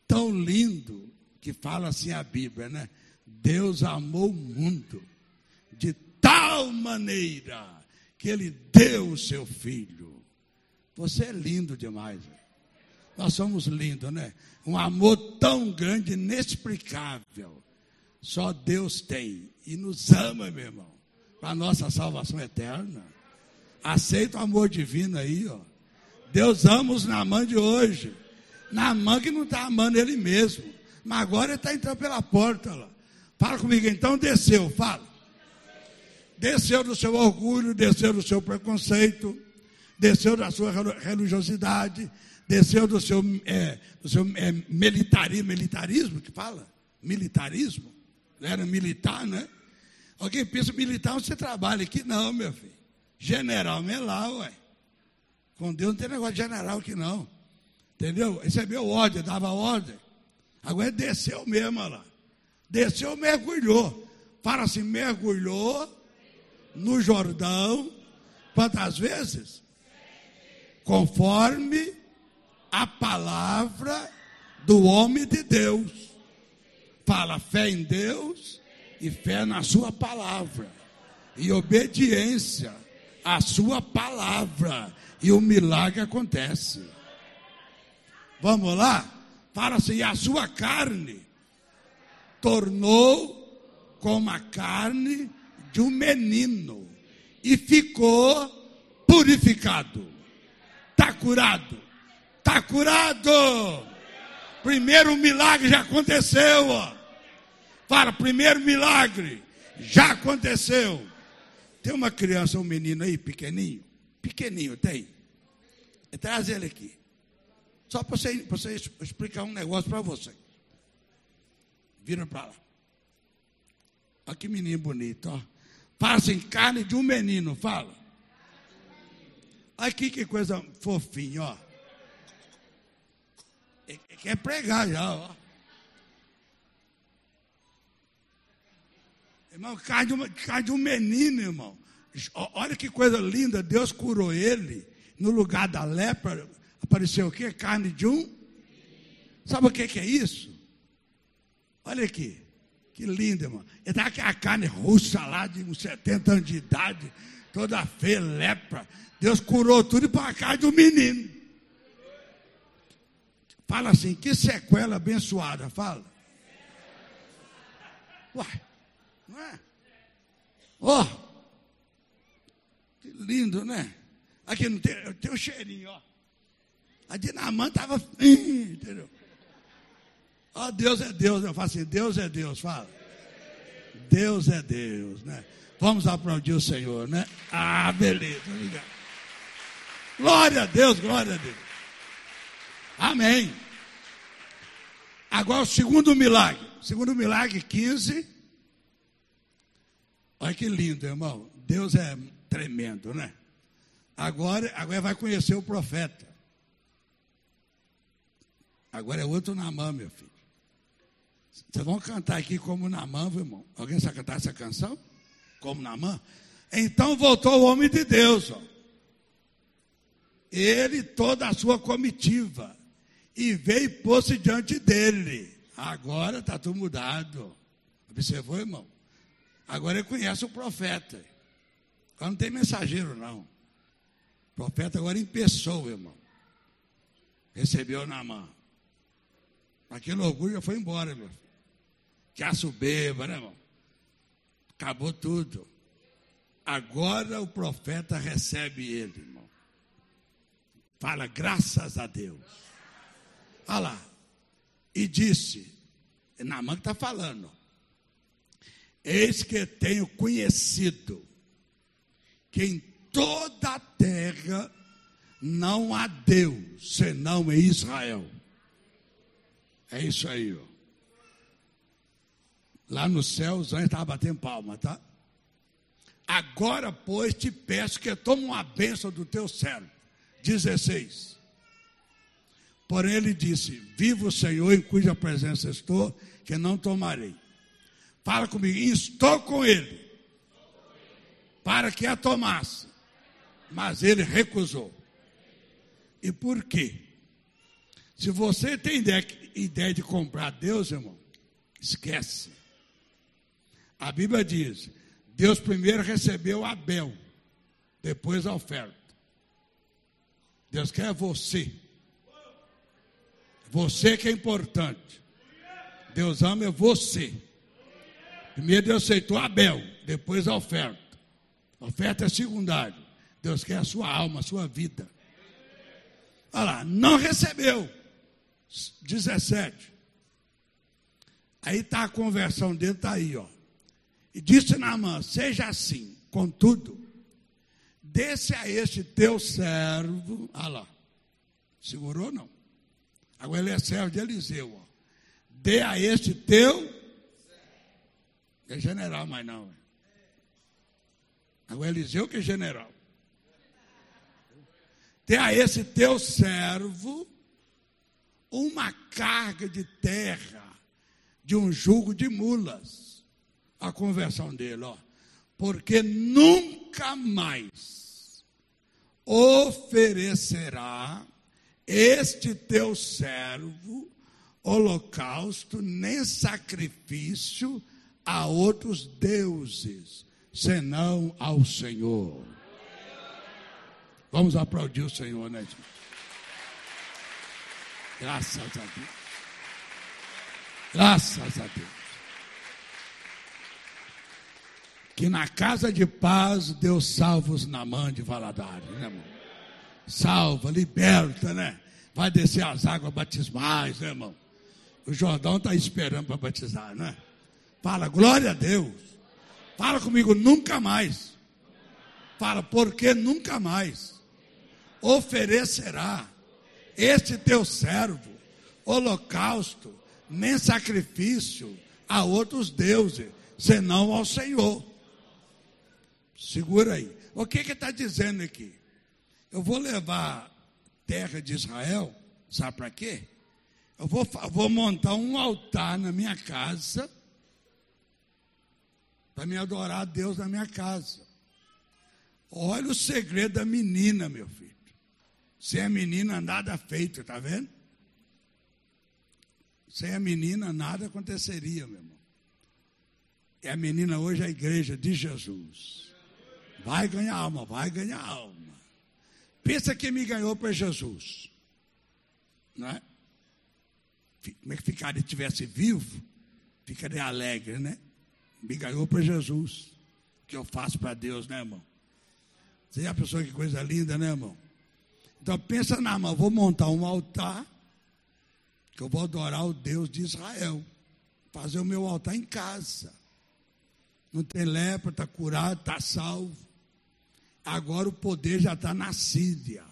Tão lindo que fala assim a Bíblia, né? Deus amou o mundo de tal maneira que ele deu o seu filho você é lindo demais. Nós somos lindos, né? Um amor tão grande, inexplicável. Só Deus tem. E nos ama, meu irmão. Para a nossa salvação eterna. Aceita o amor divino aí, ó. Deus ama os Namã de hoje. Namã que não está amando ele mesmo. Mas agora ele está entrando pela porta lá. Fala comigo então, desceu, fala. Desceu do seu orgulho, desceu do seu preconceito desceu da sua religiosidade, desceu do seu, é, do seu é, militarismo, militarismo que fala? Militarismo? Era militar, né? Alguém pensa militar, você trabalha aqui? Não, meu filho. General é lá, ué. Com Deus não tem negócio de general aqui não. Entendeu? Recebeu ordem, dava ordem. Agora desceu mesmo lá. Desceu, mergulhou. Fala assim, mergulhou no Jordão. Quantas vezes? conforme a palavra do homem de Deus. Fala fé em Deus e fé na sua palavra. E obediência à sua palavra. E o milagre acontece. Vamos lá? Fala assim: a sua carne tornou como a carne de um menino e ficou purificado. Está curado. Está curado. Primeiro milagre já aconteceu. Fala, primeiro milagre já aconteceu. Tem uma criança, um menino aí, pequenininho. Pequenininho, tem. Traz ele aqui. Só para você, você explicar um negócio para você. Vira para lá. Olha que menino bonito, ó. Assim, carne de um menino, fala. Aqui que coisa fofinha, ó. Quer pregar já, ó. Irmão, carne de, uma, carne de um menino, irmão. Olha que coisa linda, Deus curou ele. No lugar da lepra, apareceu o quê? Carne de um. Sabe o que, que é isso? Olha aqui. Que lindo, irmão. Ele estava com a carne russa lá, de uns 70 anos de idade, toda feia, lepra. Deus curou tudo para a casa do menino. Fala assim, que sequela abençoada, fala. Uai, não é? Ó, oh, que lindo, né? Aqui não tem, tem um cheirinho, ó. A Dinamã estava, entendeu? Ó, oh, Deus é Deus, eu falo assim, Deus é Deus, fala. Deus é Deus, né? Vamos aplaudir o Senhor, né? Ah, beleza, obrigado. Glória a Deus, glória a Deus. Amém. Agora o segundo milagre. Segundo milagre 15. Olha que lindo, irmão. Deus é tremendo, né? Agora, agora vai conhecer o profeta. Agora é outro Namã, meu filho. Vocês vão cantar aqui como Namã, meu irmão. Alguém sabe cantar essa canção? Como Namã? Então voltou o homem de Deus, ó ele toda a sua comitiva, e veio e pôs-se diante dele. Agora está tudo mudado. Observou, irmão? Agora ele conhece o profeta. Agora não tem mensageiro, não. O profeta agora em pessoa, irmão. recebeu na mão. Aquele orgulho já foi embora, meu. Que a soberba, né, irmão? Acabou tudo. Agora o profeta recebe ele, irmão. Fala, graças a Deus. Olha lá. E disse, na mão que está falando, eis que tenho conhecido que em toda a terra não há Deus senão em Israel. É isso aí, ó. Lá no céu, os anjos estavam batendo palma, tá? Agora, pois, te peço que tome uma bênção do teu servo. 16. Porém, ele disse: Viva o Senhor em cuja presença estou, que não tomarei. Fala comigo, estou com ele, para que a tomasse. Mas ele recusou. E por quê? Se você tem ideia, ideia de comprar Deus, irmão, esquece. A Bíblia diz: Deus primeiro recebeu Abel, depois a oferta. Deus quer você. Você que é importante. Deus ama você. Primeiro Deus aceitou Abel, depois a oferta. A oferta é secundária. Deus quer a sua alma, a sua vida. Olha lá, não recebeu. 17. Aí está a conversão dele, está aí, ó. E disse Naamã: Seja assim, contudo, desce a este teu servo. Ah lá, segurou não? Agora ele é servo de Eliseu. Ó. Dê a este teu. É general, mas não. Agora Eliseu que é general. Dê a esse teu servo uma carga de terra de um jugo de mulas a conversão dele, ó. Porque nunca mais oferecerá este teu servo holocausto nem sacrifício a outros deuses, senão ao Senhor. Vamos aplaudir o Senhor, né? Graças a Deus. Graças a Deus que na casa de paz Deus salva os Namã de Valadares, né, irmão? Salva, liberta, né? Vai descer as águas batismais, né, irmão? O Jordão está esperando para batizar, né? Fala, glória a Deus. Fala comigo, nunca mais. Fala, porque nunca mais oferecerá este teu servo holocausto, nem sacrifício a outros deuses, senão ao Senhor. Segura aí. O que está dizendo aqui? Eu vou levar terra de Israel, sabe para quê? Eu vou, vou montar um altar na minha casa para me adorar a Deus na minha casa. Olha o segredo da menina, meu filho. Sem a menina, nada feito, tá vendo? Sem a menina, nada aconteceria, meu irmão. E a menina hoje é a igreja de Jesus. Vai ganhar alma, vai ganhar alma. Pensa que me ganhou para Jesus. Não é? Como é que ficaria se estivesse vivo? Ficaria alegre, né? Me ganhou para Jesus. O que eu faço para Deus, né, irmão? Você a pessoa que coisa linda, né, irmão? Então pensa na mão, vou montar um altar que eu vou adorar o Deus de Israel. Fazer o meu altar em casa. Não tem lepra, está curado, está salvo. Agora o poder já está na Síria.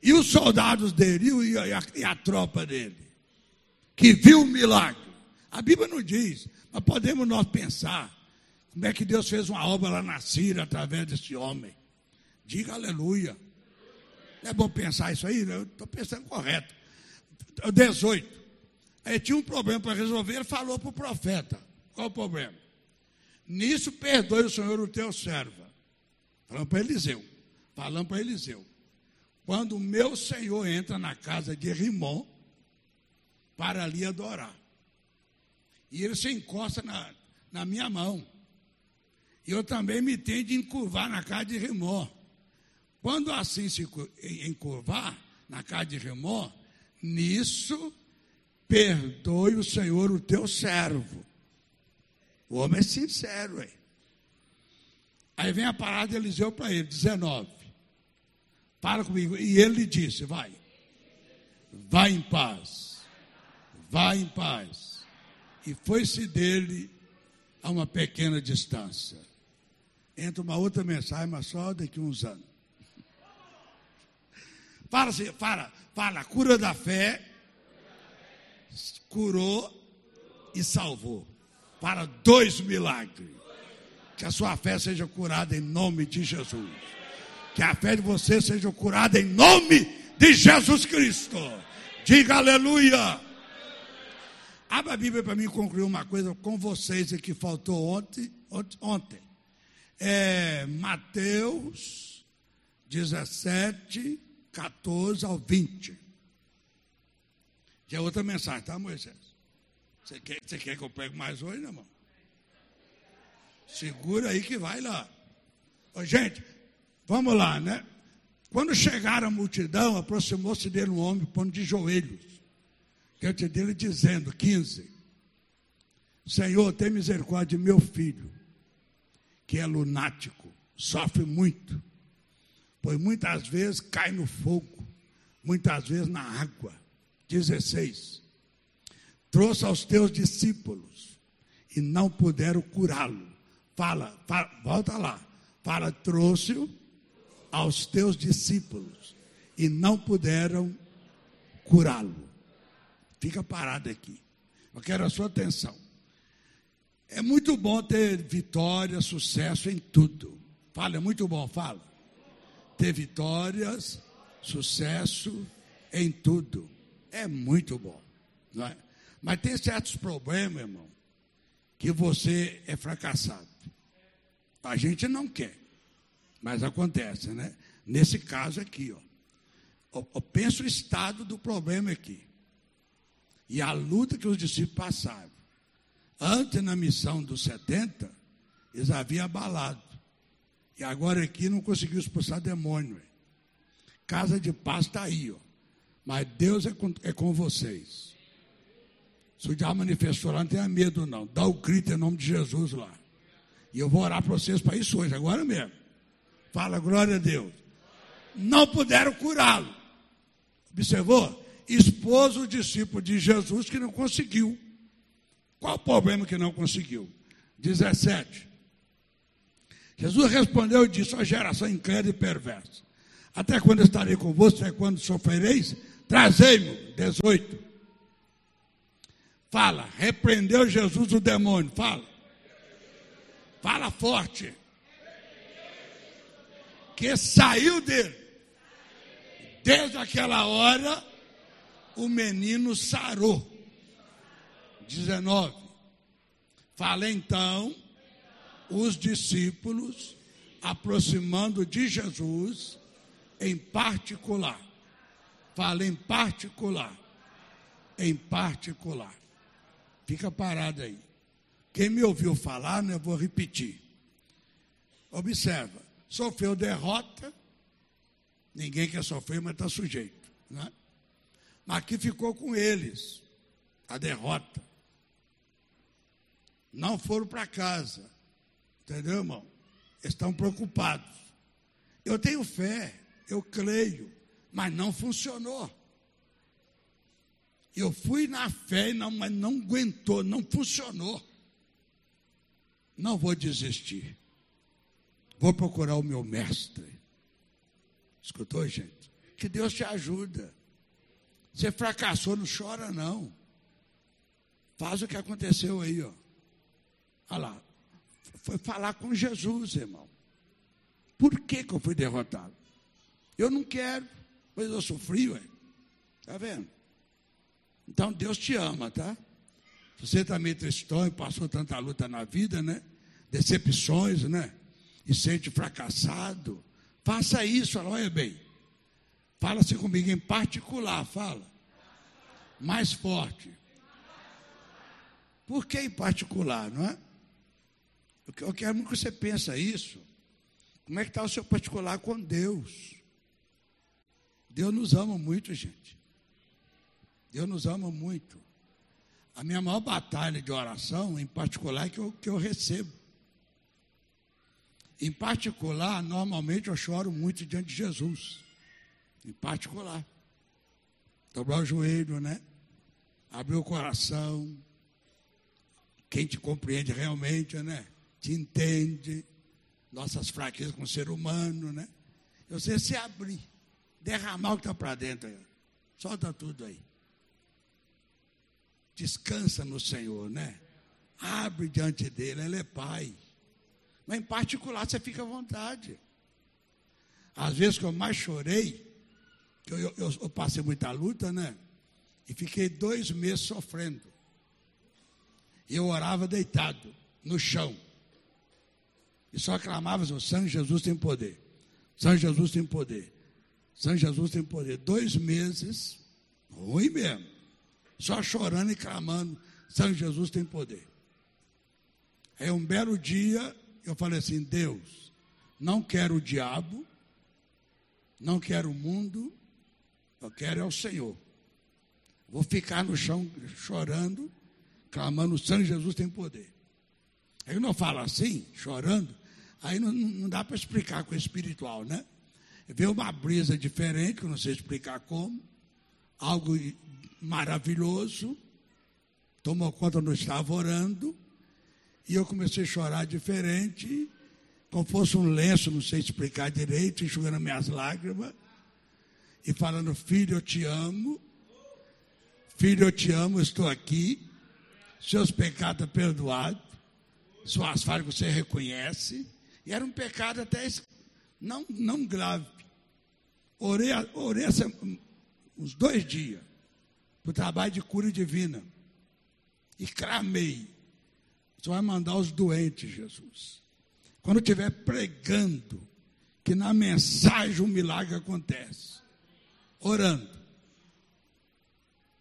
E os soldados dele, e a, e a tropa dele, que viu o milagre. A Bíblia não diz, mas podemos nós pensar como é que Deus fez uma obra lá na Síria através desse homem. Diga aleluia. Não é bom pensar isso aí? Eu estou pensando correto. 18. Aí tinha um problema para resolver, ele falou para o profeta. Qual o problema? Nisso perdoe o Senhor o teu servo Falando para Eliseu. Falando para Eliseu. Quando o meu Senhor entra na casa de Rimon para ali adorar. E ele se encosta na, na minha mão. E eu também me tenho de encurvar na casa de Rimon. Quando assim se encurvar, na casa de Remó, nisso perdoe o Senhor o teu servo. O homem é sincero, hein? Aí vem a parada de Eliseu para ele, 19. Fala comigo. E ele disse: Vai, vai em paz, vai em paz. E foi-se dele a uma pequena distância. Entra uma outra mensagem, mas só daqui a uns anos. Fala fala, fala, cura da fé, curou e salvou. Para dois milagres. Que a sua fé seja curada em nome de Jesus. Que a fé de você seja curada em nome de Jesus Cristo. Diga aleluia. Abra a Bíblia para mim concluir uma coisa com vocês que faltou ontem. ontem. É Mateus 17, 14 ao 20. Que é outra mensagem, tá, Moisés? Você quer, quer que eu pegue mais hoje, né, irmão? Segura aí que vai lá. Ô, gente, vamos lá, né? Quando chegaram a multidão, aproximou-se dele um homem pondo de joelhos, diante dele dizendo, 15, Senhor, tem misericórdia de meu filho, que é lunático, sofre muito, pois muitas vezes cai no fogo, muitas vezes na água. 16. Trouxe aos teus discípulos e não puderam curá-lo. Fala, fala, volta lá. Fala, trouxe-o aos teus discípulos e não puderam curá-lo. Fica parado aqui. Eu quero a sua atenção. É muito bom ter vitória, sucesso em tudo. Fala, é muito bom, fala. Ter vitórias, sucesso em tudo. É muito bom. Não é? Mas tem certos problemas, irmão, que você é fracassado. A gente não quer, mas acontece, né? Nesse caso aqui, ó. Eu penso o estado do problema aqui. E a luta que os discípulos passaram. Antes, na missão dos 70, eles haviam abalado. E agora aqui não conseguiu expulsar demônio. Casa de paz está aí, ó. Mas Deus é com, é com vocês. Se o diabo manifestou lá, não tenha medo, não. Dá o grito em nome de Jesus lá. E eu vou orar para vocês para isso hoje, agora mesmo. Fala, glória a Deus. Não puderam curá-lo. Observou? Expôs o discípulo de Jesus que não conseguiu. Qual o problema que não conseguiu? 17. Jesus respondeu e disse: A geração incrédula e perversa. Até quando estarei convosco? Até quando sofrereis? Trazei-mo. 18. Fala, repreendeu Jesus o demônio. Fala. Fala forte. Que saiu dele. Desde aquela hora, o menino sarou. 19. Fala então, os discípulos, aproximando de Jesus, em particular. Fala em particular. Em particular. Fica parado aí. Quem me ouviu falar, né, eu vou repetir. Observa, sofreu derrota, ninguém quer sofrer, mas está sujeito. Né? Mas aqui ficou com eles a derrota. Não foram para casa. Entendeu, irmão? Estão preocupados. Eu tenho fé, eu creio, mas não funcionou. Eu fui na fé, não, mas não aguentou, não funcionou. Não vou desistir. Vou procurar o meu mestre. Escutou, gente? Que Deus te ajuda. Você fracassou, não chora, não. Faz o que aconteceu aí, ó. Olha lá. Foi falar com Jesus, irmão. Por que, que eu fui derrotado? Eu não quero, mas eu sofri, ué. Está vendo? Então Deus te ama, tá? Você também tristonho, passou tanta luta na vida, né? Decepções, né? E sente fracassado. Faça isso, olha bem. Fala-se comigo em particular, fala. Mais forte. Por que em particular, não é? Eu quero muito que você pense isso. Como é que está o seu particular com Deus? Deus nos ama muito, gente. Deus nos ama muito. A minha maior batalha de oração, em particular, é que eu, que eu recebo. Em particular, normalmente eu choro muito diante de Jesus. Em particular. Dobrar o joelho, né? Abrir o coração. Quem te compreende realmente, né? Te entende. Nossas fraquezas como ser humano, né? Você se abrir. Derramar o que está para dentro. Solta tudo aí. Descansa no Senhor, né? Abre diante dele, ele é Pai. Mas em particular você fica à vontade. Às vezes que eu mais chorei, eu, eu, eu passei muita luta, né? E fiquei dois meses sofrendo. E eu orava deitado, no chão. E só clamava, o Sangue Jesus tem poder. Sangue Jesus tem poder. Sangue Jesus tem poder. Dois meses, ruim mesmo. Só chorando e clamando. Sangue Jesus tem poder. Aí um belo dia, eu falei assim: Deus, não quero o diabo, não quero o mundo, eu quero é o Senhor. Vou ficar no chão chorando, clamando, o sangue de Jesus tem poder. Aí não falo assim, chorando, aí não, não dá para explicar com o espiritual, né? Veio uma brisa diferente, que eu não sei explicar como, algo maravilhoso, tomou conta, não estava orando, e eu comecei a chorar diferente, como fosse um lenço, não sei explicar direito, enxugando minhas lágrimas, e falando: Filho, eu te amo, filho, eu te amo, estou aqui, seus pecados perdoados, suas falhas você reconhece, e era um pecado até não, não grave. Orei, orei essa, uns dois dias para o trabalho de cura divina. E clamei. Você vai mandar os doentes, Jesus. Quando estiver pregando, que na mensagem um milagre acontece. Orando.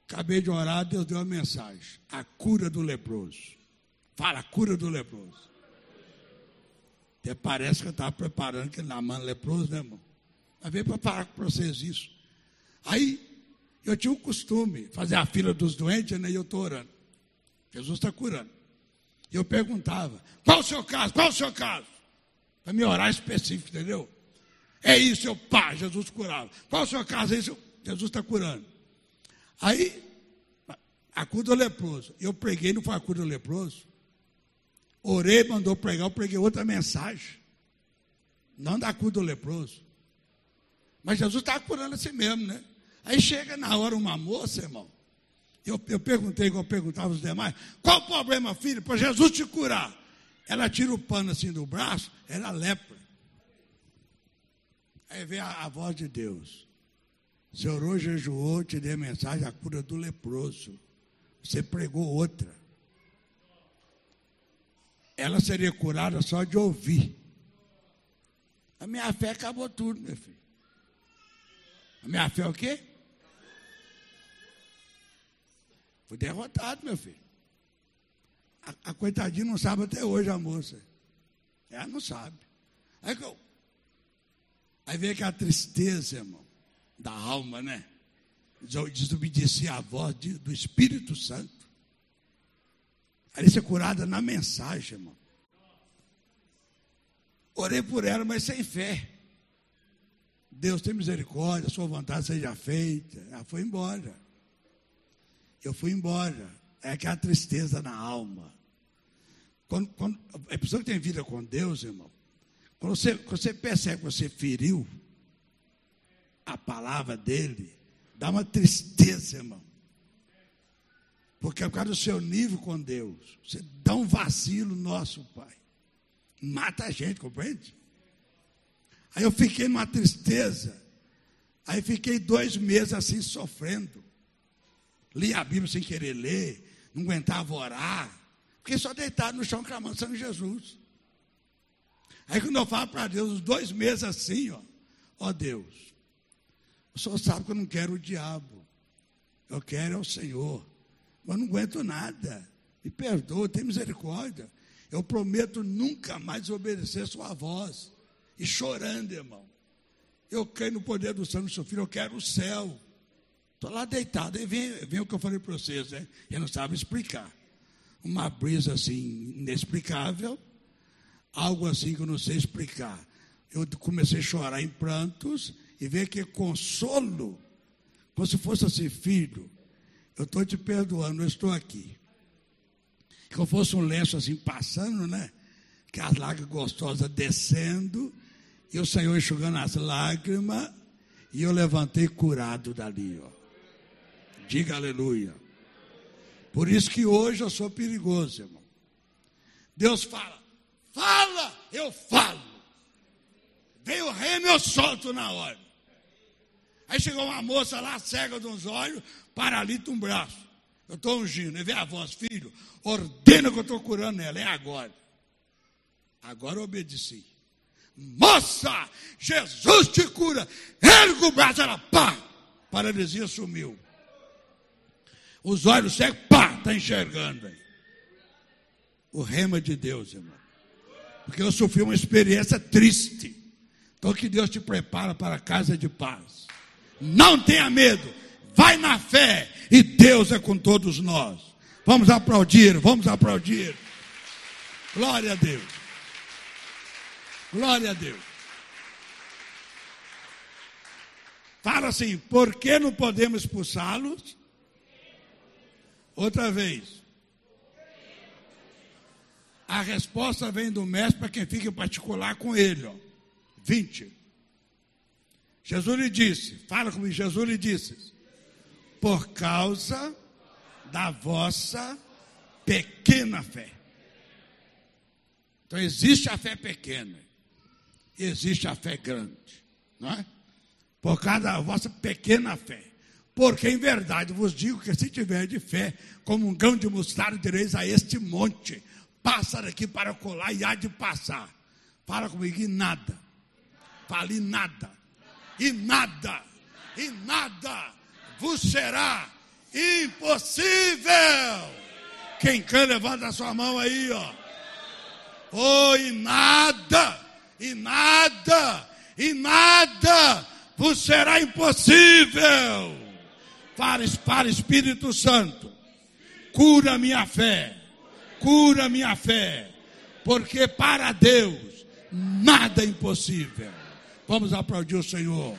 Acabei de orar, Deus deu a mensagem. A cura do leproso. Fala, a cura do leproso. Até parece que eu estava preparando aquele na mão leproso, né, irmão? Mas veio para falar com vocês isso. Aí, eu tinha o costume, fazer a fila dos doentes, né? E eu estou orando. Jesus está curando. E eu perguntava, qual o seu caso? Qual o seu caso? Para me orar específico, entendeu? É isso, eu pá, Jesus curava. Qual o seu caso? É isso, Jesus está curando. Aí, a cura do leproso. Eu preguei, não foi a cura do leproso. Orei, mandou pregar, eu preguei outra mensagem. Não da cura do leproso. Mas Jesus estava curando assim mesmo, né? Aí chega na hora uma moça, irmão. Eu, eu perguntei, eu perguntava os demais: qual o problema, filho, para Jesus te curar? Ela tira o pano assim do braço, era lepra. Aí vem a, a voz de Deus. Você orou, jejuou, te dei a mensagem, a cura do leproso. Você pregou outra. Ela seria curada só de ouvir. A minha fé acabou tudo, meu filho. A minha fé é o quê? Fui derrotado, meu filho. A, a coitadinha não sabe até hoje, a moça. Ela não sabe. Aí, eu, aí vem aquela tristeza, irmão, da alma, né? Desobedecer a voz de, do Espírito Santo. Aí ser curada na mensagem, irmão. Orei por ela, mas sem fé. Deus tem misericórdia, sua vontade seja feita. Ela foi embora. Eu fui embora. É aquela tristeza na alma. Quando, quando, a pessoa que tem vida com Deus, irmão, quando você, quando você percebe que você feriu a palavra dele, dá uma tristeza, irmão. Porque é por causa do seu nível com Deus. Você dá um vacilo nosso, Pai. Mata a gente, compreende? Aí eu fiquei numa tristeza. Aí fiquei dois meses assim sofrendo. Li a Bíblia sem querer ler, não aguentava orar. Fiquei só deitado no chão clamando Sangue Jesus. Aí quando eu falo para Deus, os dois meses assim, ó, ó Deus, o Senhor sabe que eu não quero o diabo. Eu quero é o Senhor. Mas não aguento nada. Me perdoa, tem misericórdia. Eu prometo nunca mais obedecer sua voz e chorando, irmão. Eu creio no poder do sangue do seu filho, eu quero o céu. Estou lá deitado, e vem, vem o que eu falei para vocês, né? Eu não sabe explicar. Uma brisa assim, inexplicável, algo assim que eu não sei explicar. Eu comecei a chorar em prantos e ver que consolo, como se fosse assim, filho, eu estou te perdoando, eu estou aqui. Que eu fosse um lenço assim passando, né? Que as lágrimas gostosas descendo, e o Senhor enxugando as lágrimas, e eu levantei curado dali, ó. Diga aleluia. Por isso que hoje eu sou perigoso, irmão. Deus fala, fala, eu falo. Veio o rei, eu solto na hora. Aí chegou uma moça lá, cega de uns olhos, paralita um braço. Eu estou ungindo. E vê a voz, filho, ordena que eu estou curando ela. É agora. Agora obedeci. Moça, Jesus te cura. Erga o braço, ela pá. Paralisia sumiu. Os olhos cegos, pá, está enxergando aí. O rema de Deus, irmão. Porque eu sofri uma experiência triste. Então que Deus te prepara para a casa de paz. Não tenha medo. Vai na fé. E Deus é com todos nós. Vamos aplaudir, vamos aplaudir. Glória a Deus. Glória a Deus. Fala assim, por que não podemos expulsá-los? Outra vez. A resposta vem do mestre para quem fica em particular com ele. Ó. 20. Jesus lhe disse, fala comigo, Jesus lhe disse, por causa da vossa pequena fé. Então existe a fé pequena, existe a fé grande, não é? Por causa da vossa pequena fé. Porque em verdade vos digo que se tiver de fé, como um grão de mostarda, direis a este monte: passa daqui para colar e há de passar. Fala comigo, e nada. Fale nada. E nada. E nada vos será impossível. Quem quer levanta a sua mão aí, ó. Oh, e nada, e nada, e nada vos será impossível para, para Espírito Santo, cura minha fé, cura minha fé, porque para Deus nada é impossível. Vamos aplaudir o Senhor.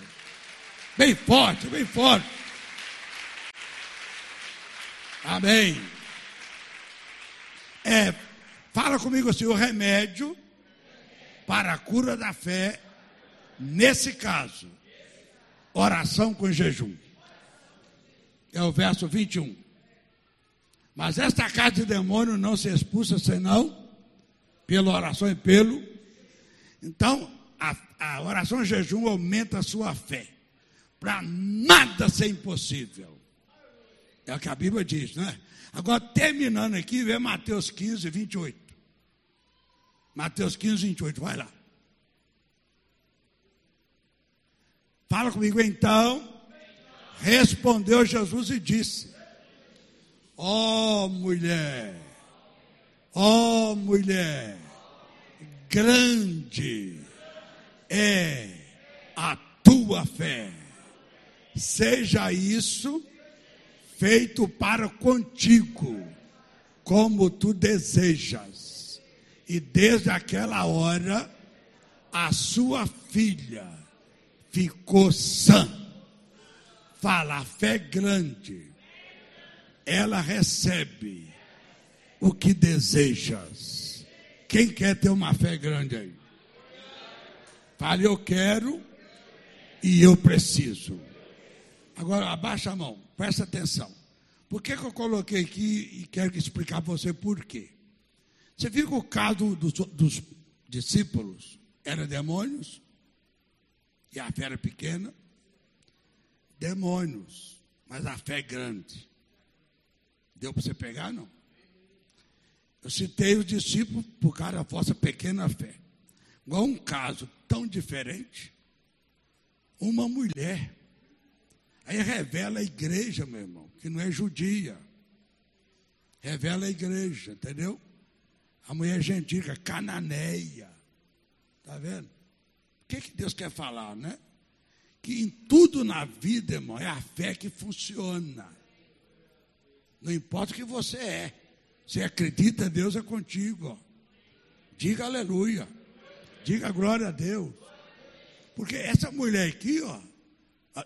Bem forte, bem forte. Amém. É, fala comigo assim, o remédio para a cura da fé, nesse caso, oração com jejum é o verso 21. Mas esta casa de demônio não se expulsa senão pela oração e pelo. Então, a, a oração e jejum aumenta a sua fé. Para nada ser impossível. É o que a Bíblia diz, né? Agora, terminando aqui, vê Mateus 15, 28. Mateus 15, 28, vai lá. Fala comigo então. Respondeu Jesus e disse: Ó oh, mulher, ó oh, mulher, grande é a tua fé. Seja isso feito para contigo, como tu desejas. E desde aquela hora, a sua filha ficou sã fala, a fé grande, ela recebe o que desejas. Quem quer ter uma fé grande aí? Fale, eu quero e eu preciso. Agora, abaixa a mão, presta atenção. Por que, que eu coloquei aqui e quero explicar para você por quê? Você viu que o caso dos, dos discípulos era demônios e a fé era pequena? Demônios, mas a fé é grande. Deu para você pegar, não? Eu citei os discípulos por causa da vossa pequena fé. Igual um caso tão diferente. Uma mulher. Aí revela a igreja, meu irmão, que não é judia. Revela a igreja, entendeu? A mulher gentílica, cananeia. Está vendo? O que, que Deus quer falar, né? Que em tudo na vida, irmão, é a fé que funciona. Não importa o que você é. Você acredita, Deus é contigo. Diga aleluia. Diga glória a Deus. Porque essa mulher aqui, ó,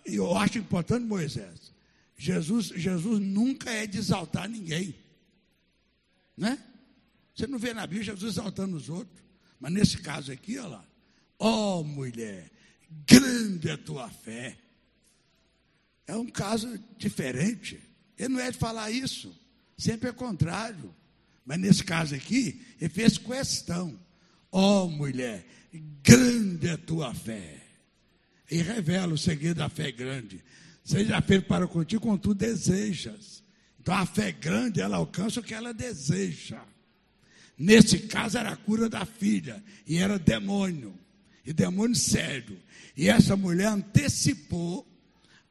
eu acho importante, Moisés. Jesus, Jesus nunca é de exaltar ninguém. Né? Você não vê na Bíblia Jesus exaltando os outros. Mas nesse caso aqui, olha lá. Ó oh, mulher, grande é a tua fé. É um caso diferente. Ele não é de falar isso. Sempre é contrário. Mas nesse caso aqui, ele fez questão. Ó oh, mulher, grande é a tua fé. E revela o segredo da fé grande. Seja feito para contigo tu desejas. Então a fé grande, ela alcança o que ela deseja. Nesse caso era a cura da filha. E era demônio. E demônio sério. E essa mulher antecipou,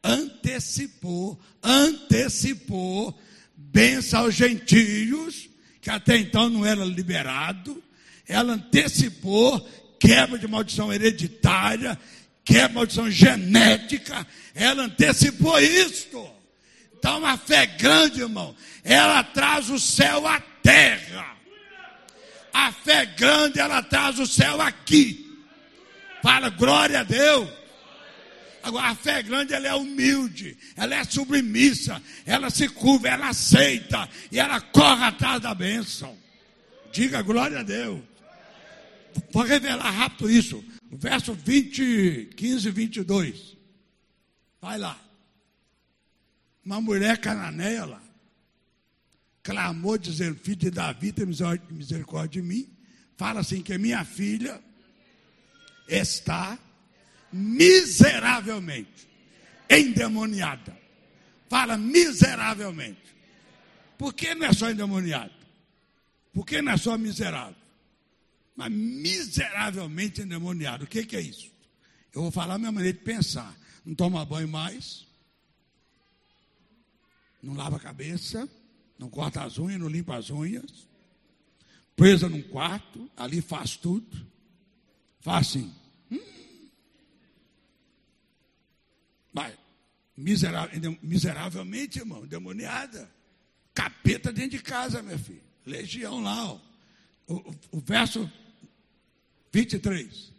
antecipou, antecipou bênção aos gentios, que até então não era liberado. Ela antecipou quebra de maldição hereditária, quebra de maldição genética. Ela antecipou isto. Então, uma fé grande, irmão, ela traz o céu à terra. A fé grande, ela traz o céu aqui. Fala, glória a Deus. Agora, a fé grande, ela é humilde, ela é submissa, ela se curva, ela aceita e ela corre atrás da bênção. Diga glória a Deus. Vou revelar rápido isso. O verso 20, 15 e 22. Vai lá. Uma mulher cananeia lá clamou dizendo: Filho de Davi, tem misericórdia de mim. Fala assim: que minha filha está miseravelmente endemoniada. Fala miseravelmente. Por que não é só endemoniado? Por que não é só miserável? Mas miseravelmente endemoniado. O que, que é isso? Eu vou falar a minha maneira de pensar. Não toma banho mais. Não lava a cabeça. Não corta as unhas, não limpa as unhas. Presa num quarto, ali faz tudo. Faz assim. Hum. Vai. Miserável, miseravelmente, irmão, demoniada. Capeta dentro de casa, meu filho. Legião lá, ó. O, o, o verso 23.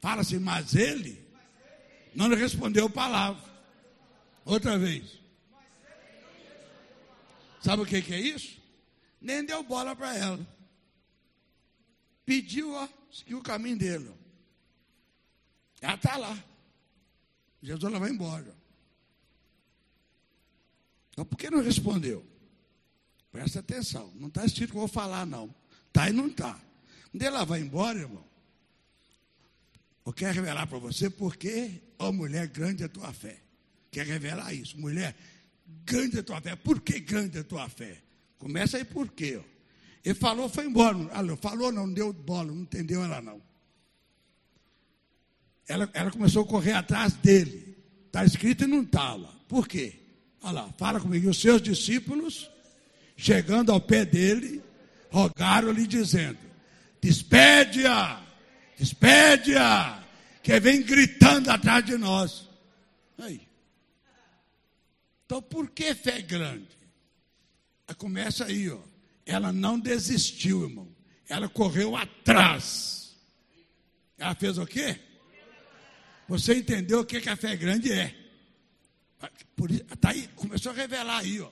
Fala assim, mas ele não respondeu palavra. Outra vez. Sabe o que, que é isso? Nem deu bola para ela pediu, ó, seguiu o caminho dele. Ela está lá. Jesus ela vai embora. Então por que não respondeu? Presta atenção. Não está escrito que eu vou falar, não. Está e não está. Quando ela vai embora, irmão, eu quero revelar para você porque, ó mulher, grande é a tua fé. Quer revelar isso. Mulher, grande é a tua fé. Por que grande é a tua fé? Começa aí por quê? Ó. Ele falou, foi embora. Falou, não, deu bola, não entendeu ela não. Ela, ela começou a correr atrás dele. Está escrito e não está lá. Por quê? Olha lá, fala comigo. Os seus discípulos, chegando ao pé dele, rogaram-lhe dizendo: Despede-a, despede-a, que vem gritando atrás de nós. Aí. Então, por que fé grande? Começa aí, ó. Ela não desistiu, irmão. Ela correu atrás. Ela fez o quê? Você entendeu o que, a fé grande é. Por, tá aí, começou a revelar aí, ó.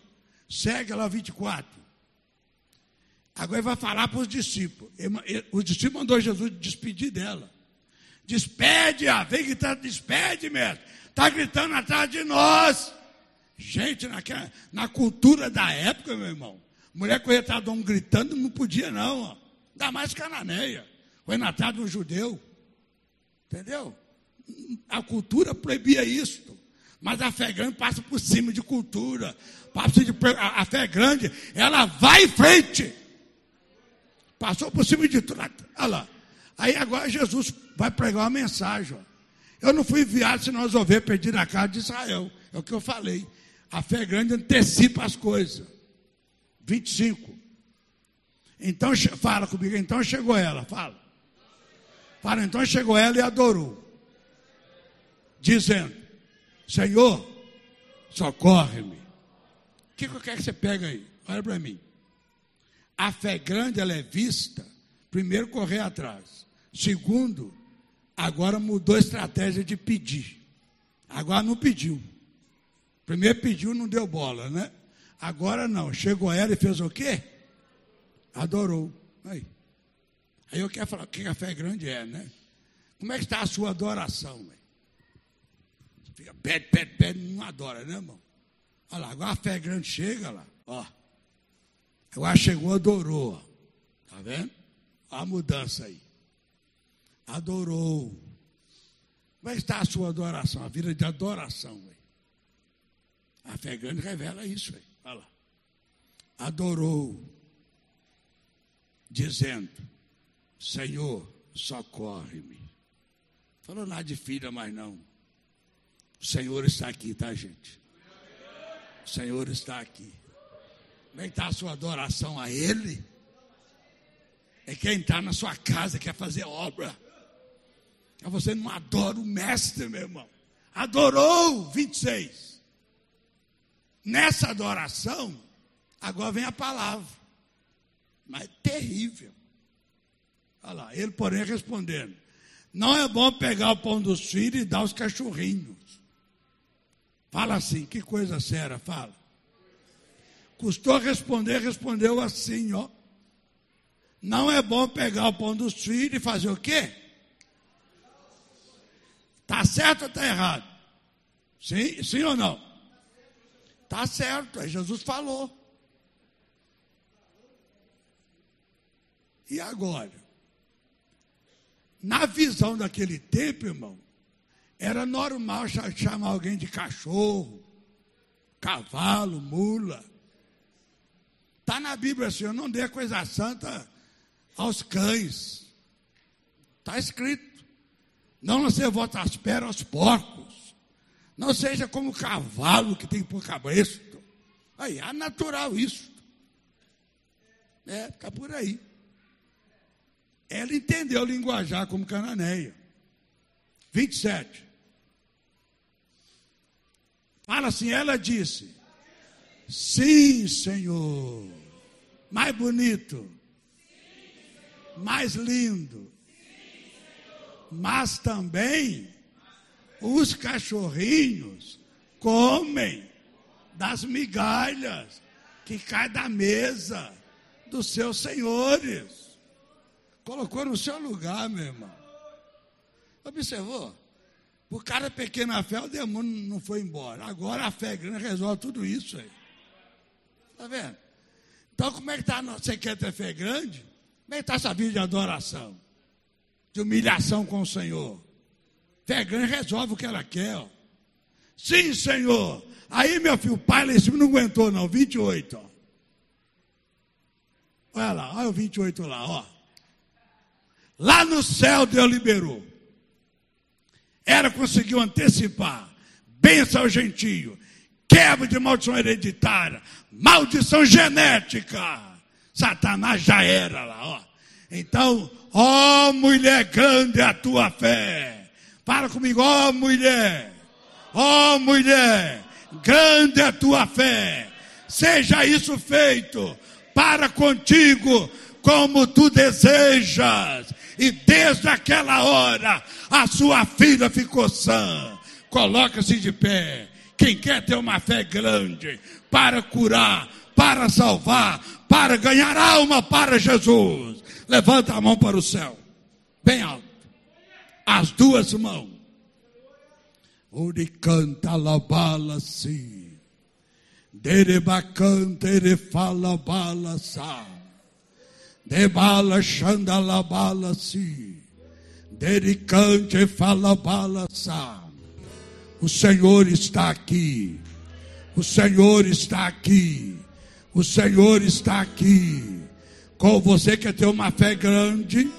Segue lá 24. Agora vai falar para os discípulos. Os discípulos mandou Jesus despedir dela. Despede-a, vem gritando, despede, mestre. Está gritando atrás de nós. Gente, naquela, na cultura da época, meu irmão, Mulher atrás de um gritando, não podia não. Ó. Ainda mais cananeia. Foi de um judeu. Entendeu? A cultura proibia isso. Mas a fé grande passa por cima de cultura. Passa de, a, a fé grande, ela vai em frente. Passou por cima de tudo. Olha lá. Aí agora Jesus vai pregar uma mensagem. Ó. Eu não fui enviado senão resolver pedir a casa de Israel. É o que eu falei. A fé grande antecipa as coisas. 25. Então, fala comigo, então chegou ela, fala. Fala, então chegou ela e adorou. dizendo: Senhor, socorre-me. O que, que eu quero que você pega aí? Olha para mim. A fé grande ela é vista, primeiro correr atrás. Segundo, agora mudou a estratégia de pedir. Agora não pediu. Primeiro pediu, não deu bola, né? Agora não. Chegou ela e fez o quê? Adorou. Aí. Aí eu quero falar que a fé grande é, né? Como é que está a sua adoração? Véio? Fica pede, pede, pede, não adora, né, irmão? Olha lá, agora a fé grande chega lá, ó. Agora chegou, adorou, ó. Tá vendo? Olha a mudança aí. Adorou. Como é que está a sua adoração? A vida de adoração, véio. A fé grande revela isso, véio. Olha lá. Adorou, dizendo: Senhor, socorre-me. Falou nada de filha mais não. O Senhor está aqui, tá, gente? O Senhor está aqui. É que está a sua adoração a Ele? É quem está na sua casa quer fazer obra. Mas você não adora o mestre, meu irmão. Adorou 26. Nessa adoração, agora vem a palavra. Mas terrível. Olha lá, ele, porém, respondendo: Não é bom pegar o pão dos filhos e dar aos cachorrinhos. Fala assim, que coisa séria, fala. Custou responder, respondeu assim, ó. Não é bom pegar o pão dos filhos e fazer o quê? Está certo ou está errado? Sim, sim ou não? Está certo, aí Jesus falou. E agora? Na visão daquele tempo, irmão, era normal chamar alguém de cachorro, cavalo, mula. Está na Bíblia assim, eu não dê coisa santa aos cães. Está escrito. Não lancei votas peras aos porcos. Não seja como o cavalo que tem por cabeça. Aí, é natural isso. É, fica por aí. Ela entendeu linguajar como cananeia. 27. Fala assim, ela disse: Sim, Senhor. Mais bonito. Mais lindo. Mas também os cachorrinhos comem das migalhas que caem da mesa dos seus senhores. Colocou no seu lugar, meu irmão. Observou? O cara pequena fé, o demônio não foi embora. Agora a fé grande resolve tudo isso aí. Está vendo? Então, como é que está? Você quer ter fé grande? Como é que está essa vida de adoração? De humilhação com o Senhor? Grande resolve o que ela quer. Ó. Sim, Senhor. Aí, meu filho, o pai lá em cima não aguentou, não. 28, ó. Olha lá, olha o 28 lá, ó. Lá no céu Deus liberou. Era conseguiu antecipar. Bênção ao gentio. Quebra de maldição hereditária. Maldição genética. Satanás já era lá, ó. Então, ó mulher grande a tua fé. Fala comigo, ó mulher. Ó mulher, grande é a tua fé. Seja isso feito para contigo como tu desejas e desde aquela hora a sua filha ficou sã. Coloca-se de pé. Quem quer ter uma fé grande para curar, para salvar, para ganhar alma para Jesus, levanta a mão para o céu, bem alto, as duas mãos. Ori canta la bala si, dere bacanta ere fala bala si. Dericante fala bala sa. O Senhor está aqui. O Senhor está aqui. O Senhor está aqui. Com você quer ter uma fé grande,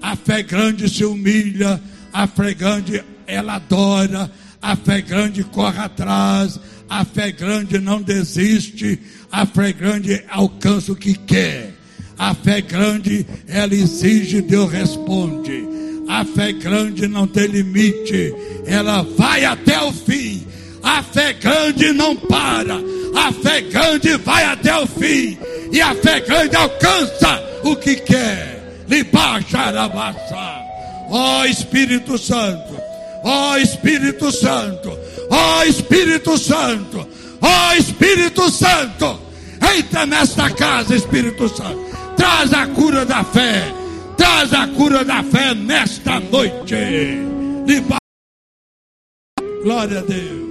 a fé grande se humilha, a fé grande ela adora, a fé grande corre atrás, a fé grande não desiste, a fé grande alcança o que quer. A fé grande, ela exige, Deus responde. A fé grande não tem limite, ela vai até o fim. A fé grande não para, a fé grande vai até o fim, e a fé grande alcança o que quer. Libacharabassa. Ó oh, Espírito Santo, ó Espírito Santo, ó Espírito Santo, ó Espírito Santo, entra nesta casa, Espírito Santo, traz a cura da fé Traz a cura da fé nesta noite. Glória a Deus.